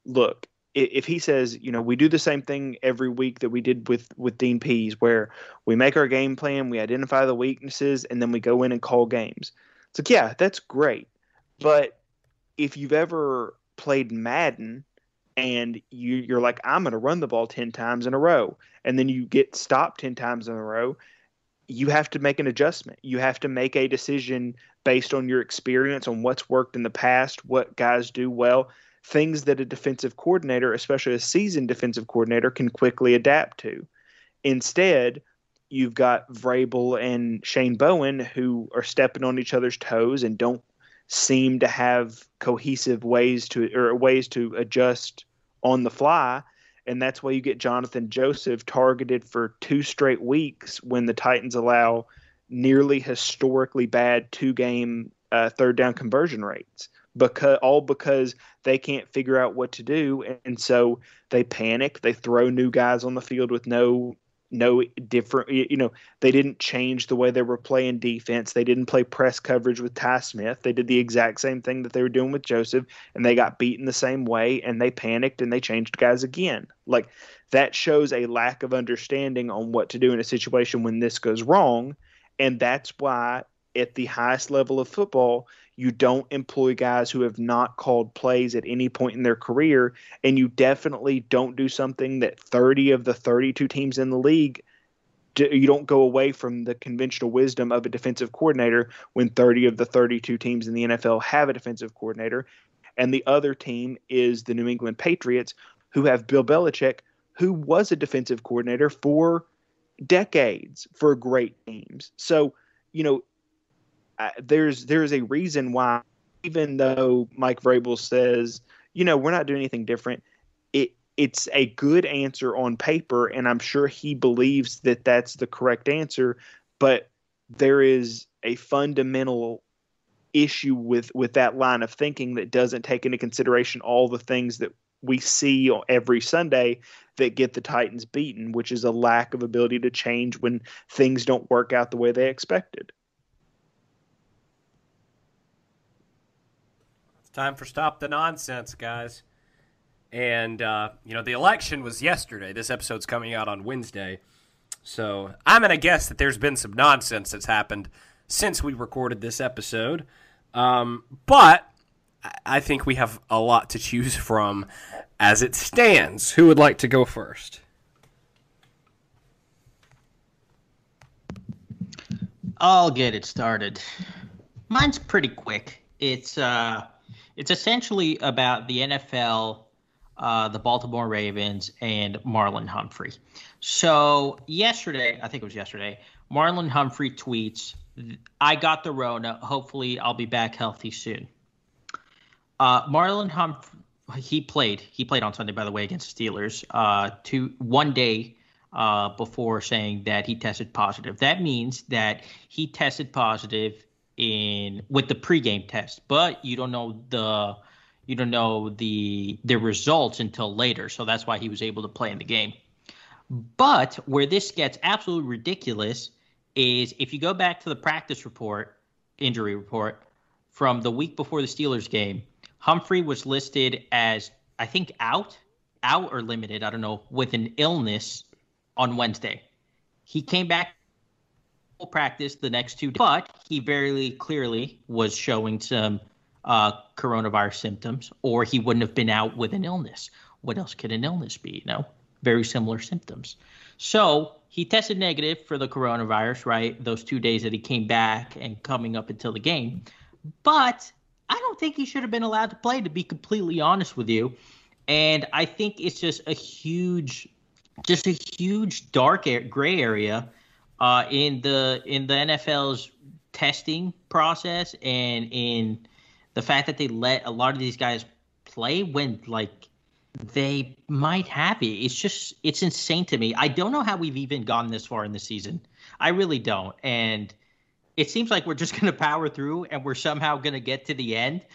look, if he says, you know, we do the same thing every week that we did with with Dean Pees, where we make our game plan, we identify the weaknesses, and then we go in and call games. It's like, yeah, that's great. But if you've ever played Madden and you, you're like, I'm going to run the ball 10 times in a row, and then you get stopped 10 times in a row, you have to make an adjustment. You have to make a decision based on your experience, on what's worked in the past, what guys do well, things that a defensive coordinator, especially a seasoned defensive coordinator, can quickly adapt to. Instead, you've got Vrabel and Shane Bowen who are stepping on each other's toes and don't seem to have cohesive ways to or ways to adjust on the fly and that's why you get Johnathan Joseph targeted for two straight weeks when the Titans allow nearly historically bad two game uh, third down conversion rates because all because they can't figure out what to do and so they panic. They throw new guys on the field with no no different you know they didn't change the way they were playing defense. They didn't play press coverage with Tye Smith. They did the exact same thing that they were doing with Joseph and they got beaten the same way and they panicked and they changed guys again. Like that shows a lack of understanding on what to do in a situation when this goes wrong and that's why at the highest level of football you don't employ guys who have not called plays at any point in their career, and you definitely don't do something that 30 of the 32 teams in the league you don't go away from the conventional wisdom of a defensive coordinator when 30 of the 32 teams in the NFL have a defensive coordinator. And the other team is the New England Patriots, who have Bill Belichick, who was a defensive coordinator for decades for great teams. So, you know, there's there's a reason why even though Mike Vrabel says, you know, we're not doing anything different, it it's a good answer on paper, and I'm sure he believes that that's the correct answer. But there is a fundamental issue with with that line of thinking that doesn't take into consideration all the things that we see every Sunday that get the Titans beaten, which is a lack of ability to change when things don't work out the way they expected. Time for Stop the Nonsense, guys. And, uh, you know, the election was yesterday. This episode's coming out on Wednesday. So I'm going to guess that there's been some nonsense that's happened since we recorded this episode. Um, but I think we have a lot to choose from as it stands. Who would like to go first? I'll get it started. Mine's pretty quick. It's uh it's essentially about the NFL, uh, the Baltimore Ravens, and Marlon Humphrey. So yesterday, I think it was yesterday, Marlon Humphrey tweets, "I got the Rona. Hopefully, I'll be back healthy soon." Uh, Marlon Humphrey, he played. He played on Sunday, by the way, against the Steelers. Uh, two one day uh, before saying that he tested positive. That means that he tested positive in with the pregame test, but you don't know the you don't know the the results until later. So that's why he was able to play in the game. But where this gets absolutely ridiculous is if you go back to the practice report, injury report from the week before the Steelers game, Humphrey was listed as I think out, out or limited, I don't know, with an illness on Wednesday. He came back practice the next two days, but he very clearly was showing some uh, coronavirus symptoms, or he wouldn't have been out with an illness. What else could an illness be? You know, very similar symptoms. So he tested negative for the coronavirus, right? Those two days that he came back and coming up until the game. But I don't think he should have been allowed to play, to be completely honest with you. And I think it's just a huge, just a huge dark gray area uh, in the in the NFL's testing process and in the fact that they let a lot of these guys play when like they might have it. It's just it's insane to me. I don't know how we've even gone this far in the season. I really don't. And it seems like we're just going to power through and we're somehow going to get to the end.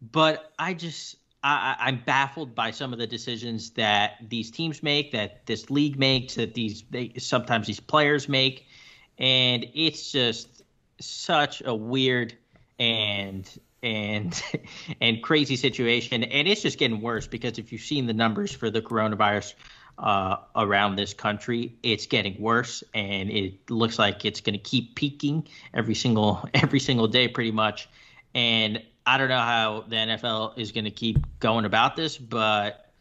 But I just I, I'm baffled by some of the decisions that these teams make, that this league makes, that these they, sometimes these players make, and it's just such a weird and and and crazy situation, and it's just getting worse because if you've seen the numbers for the coronavirus uh, around this country, it's getting worse, and it looks like it's going to keep peaking every single every single day, pretty much. And I don't know how the NFL is going to keep going about this, but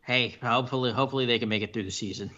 hey, hopefully, hopefully they can make it through the season.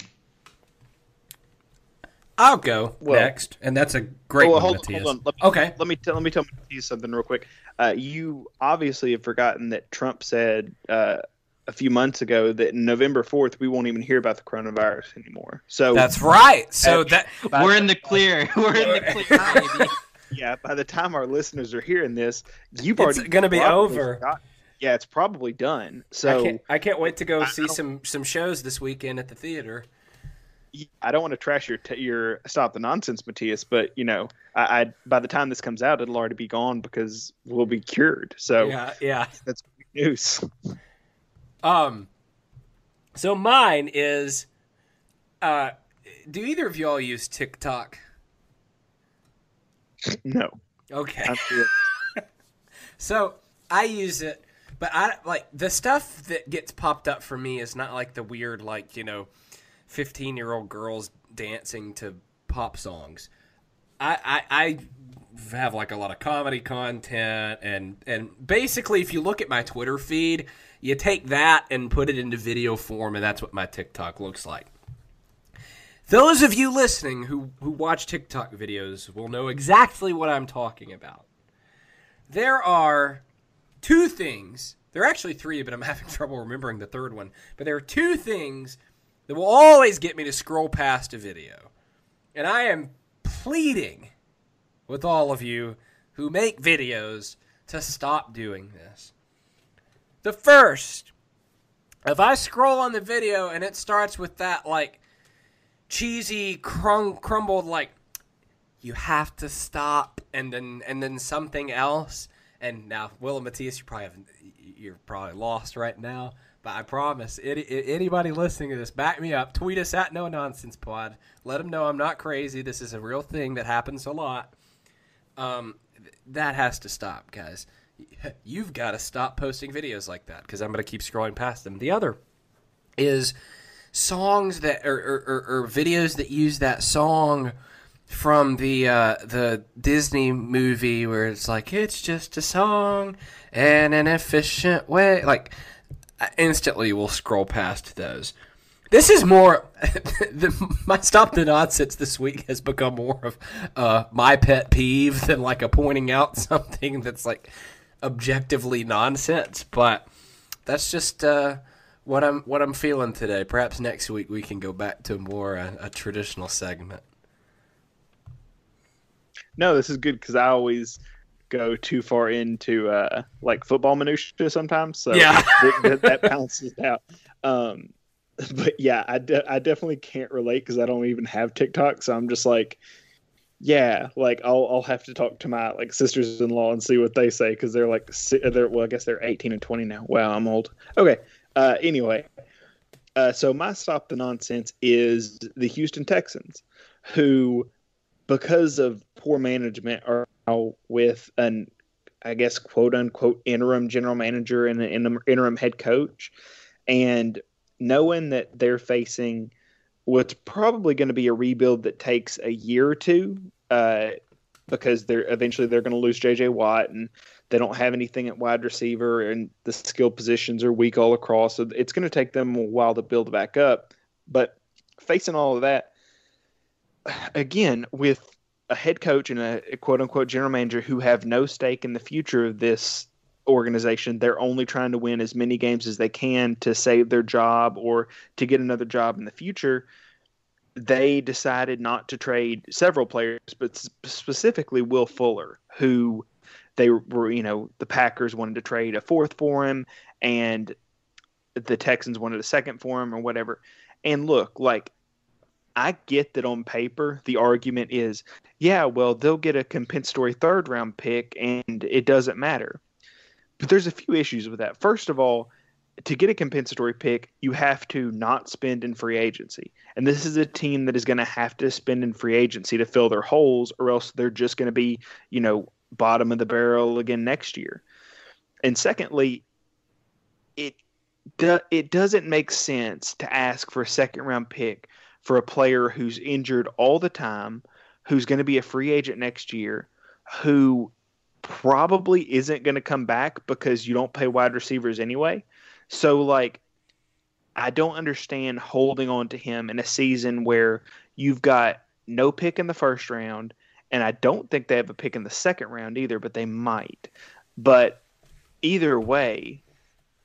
I'll go well, next, and that's a great well, one, hold, hold on. Let me, okay, let me tell let me tell you something real quick. Uh, you obviously have forgotten that Trump said uh, a few months ago that November fourth we won't even hear about the coronavirus anymore. So that's right. So that we're in the clear. We're in the clear. Yeah, by the time our listeners are hearing this, you've already going to be over. Forgotten yeah, it's probably done. So I can't, I can't wait to go I- see I some some shows this weekend at the theater. I don't want to trash your t- your stop the nonsense, Matthias, but you know, I, I by the time this comes out, it'll already be gone because we'll be cured. So Yeah, yeah. that's good news. Um, so mine is, uh, do either of y'all use TikTok? no, Okay. So I use it, but I like the stuff that gets popped up for me is not like the weird, like you know, fifteen year old girls dancing to pop songs. I, I I have like a lot of comedy content and and basically if you look at my Twitter feed, you take that and put it into video form, and that's what my TikTok looks like. Those of you listening who who watch TikTok videos will know exactly what I'm talking about there are two things. There are actually three, but I'm having trouble remembering the third one. But there are two things that will always get me to scroll past a video. And I am pleading with all of you who make videos to stop doing this. The first, if I scroll on the video and it starts with that like cheesy crum- crumbled like you have to stop and then and then something else. And now will and matthias you probably haven't you're probably lost right now but i promise any, anybody listening to this back me up. Tweet us at no nonsense pod. Let them know i'm not crazy. This is a real thing that happens a lot. Um, that has to stop guys. You've got to stop posting videos like that because i'm going to keep scrolling past them. The other is songs that or, or, or, or videos that use that song from the uh, the Disney movie where it's like it's just a song and an efficient way. Like I instantly, will scroll past those. This is more the, my stop the nonsense this week has become more of uh, my pet peeve than like a pointing out something that's like objectively nonsense. But that's just uh, what I'm what I'm feeling today. Perhaps next week we can go back to more uh, a traditional segment. no, this is good because I always go too far into uh, like football minutia sometimes. So Yeah. th- th- that balances out. Um, but yeah, I, de- I definitely can't relate because I don't even have TikTok. So I'm just like, yeah, like I'll I'll have to talk to my like sisters in law and see what they say because they're like si- they're well I guess they're 18 and 20 now. Wow, I'm old. Okay. Uh, anyway, uh, so my stop the nonsense is the Houston Texans, who because of poor management are now with an I guess quote unquote interim general manager and an interim- head coach, and knowing that they're facing what's probably going to be a rebuild that takes a year or two, uh, because they're eventually they're going to lose J.J. Watt and they don't have anything at wide receiver and the skill positions are weak all across. So it's going to take them a while to build back up. But facing all of that, again with a head coach and a quote unquote general manager who have no stake in the future of this organization. They're only trying to win as many games as they can to save their job or to get another job in the future. They decided not to trade several players, but specifically Will Fuller, who they were, you know, the Packers wanted to trade a fourth for him and the Texans wanted a second for him or whatever. And look, like I get that on paper, the argument is, yeah, well, they'll get a compensatory third round pick and it doesn't matter. But there's a few issues with that. First of all, to get a compensatory pick, you have to not spend in free agency. And this is a team that is going to have to spend in free agency to fill their holes, or else they're just going to be, you know, bottom of the barrel again next year. And secondly, it do, it doesn't make sense to ask for a second round pick for a player who's injured all the time, who's going to be a free agent next year, who probably isn't going to come back because you don't pay wide receivers anyway. So like I don't understand holding on to him in a season where you've got no pick in the first round and I don't think they have a pick in the second round either, but they might. But either way,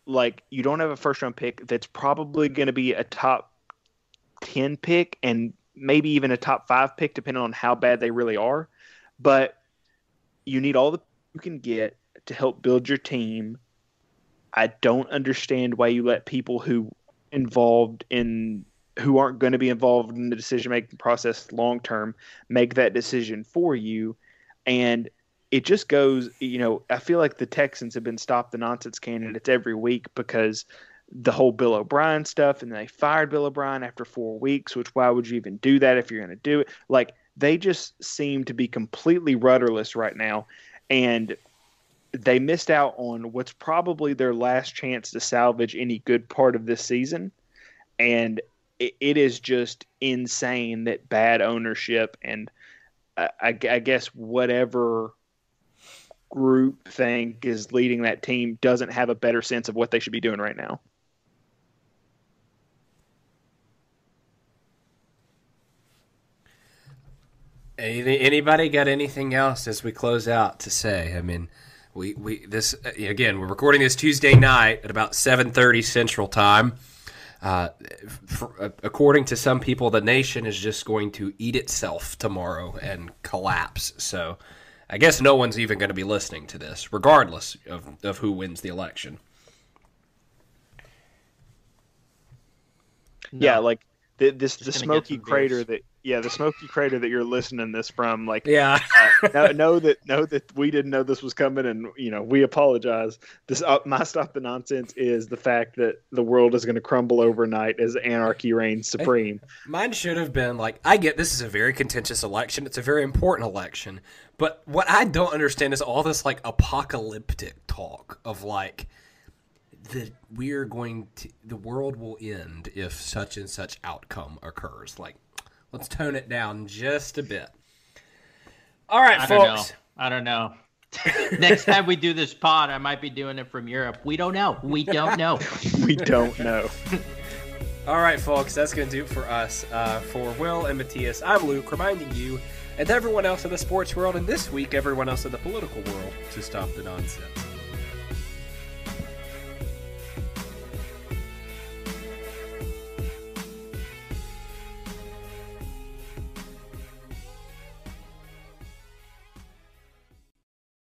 like you don't have a first round pick that's probably going to be a top 10 pick and maybe even a top 5 pick depending on how bad they really are. But you need all the you can get to help build your team. I don't understand why you let people who involved in who aren't going to be involved in the decision making process long term make that decision for you. And it just goes you know i feel like the texans have been stopped the nonsense candidates every week because the whole bill o'brien stuff and they fired bill o'brien after four weeks which why would you even do that if you're going to do it? Like they just seem to be completely rudderless right now and they missed out on what's probably their last chance to salvage any good part of this season. And it, it is just insane that bad ownership and I, I guess whatever group think is leading that team doesn't have a better sense of what they should be doing right now. Anybody got anything else as we close out to say? I mean, we we this uh, again. We're recording this Tuesday night at about seven thirty Central Time. Uh, for, according to some people, the nation is just going to eat itself tomorrow and collapse. So, I guess no one's even going to be listening to this, regardless of, of who wins the election. No. Yeah, like the, this the smoky crater that yeah the smoky crater that you're listening this from like yeah. uh, know, know, that know that we didn't know this was coming and you know we apologize. This uh, my stop the nonsense is the fact that the world is going to crumble overnight as anarchy reigns supreme. mine should have been like i get this is a very contentious election. It's a very important election. But what i don't understand is all this like apocalyptic talk of like that we are going to the world will end if such and such outcome occurs. Like, let's tone it down just a bit. All right, I folks. Don't I don't know. Next time we do this pod, I might be doing it from Europe. We don't know. We don't know. we don't know. All right, folks, that's going to do it for us. Uh, for Will and Matthias, I'm Luke, reminding you and everyone else in the sports world, and this week, everyone else in the political world, to stop the nonsense.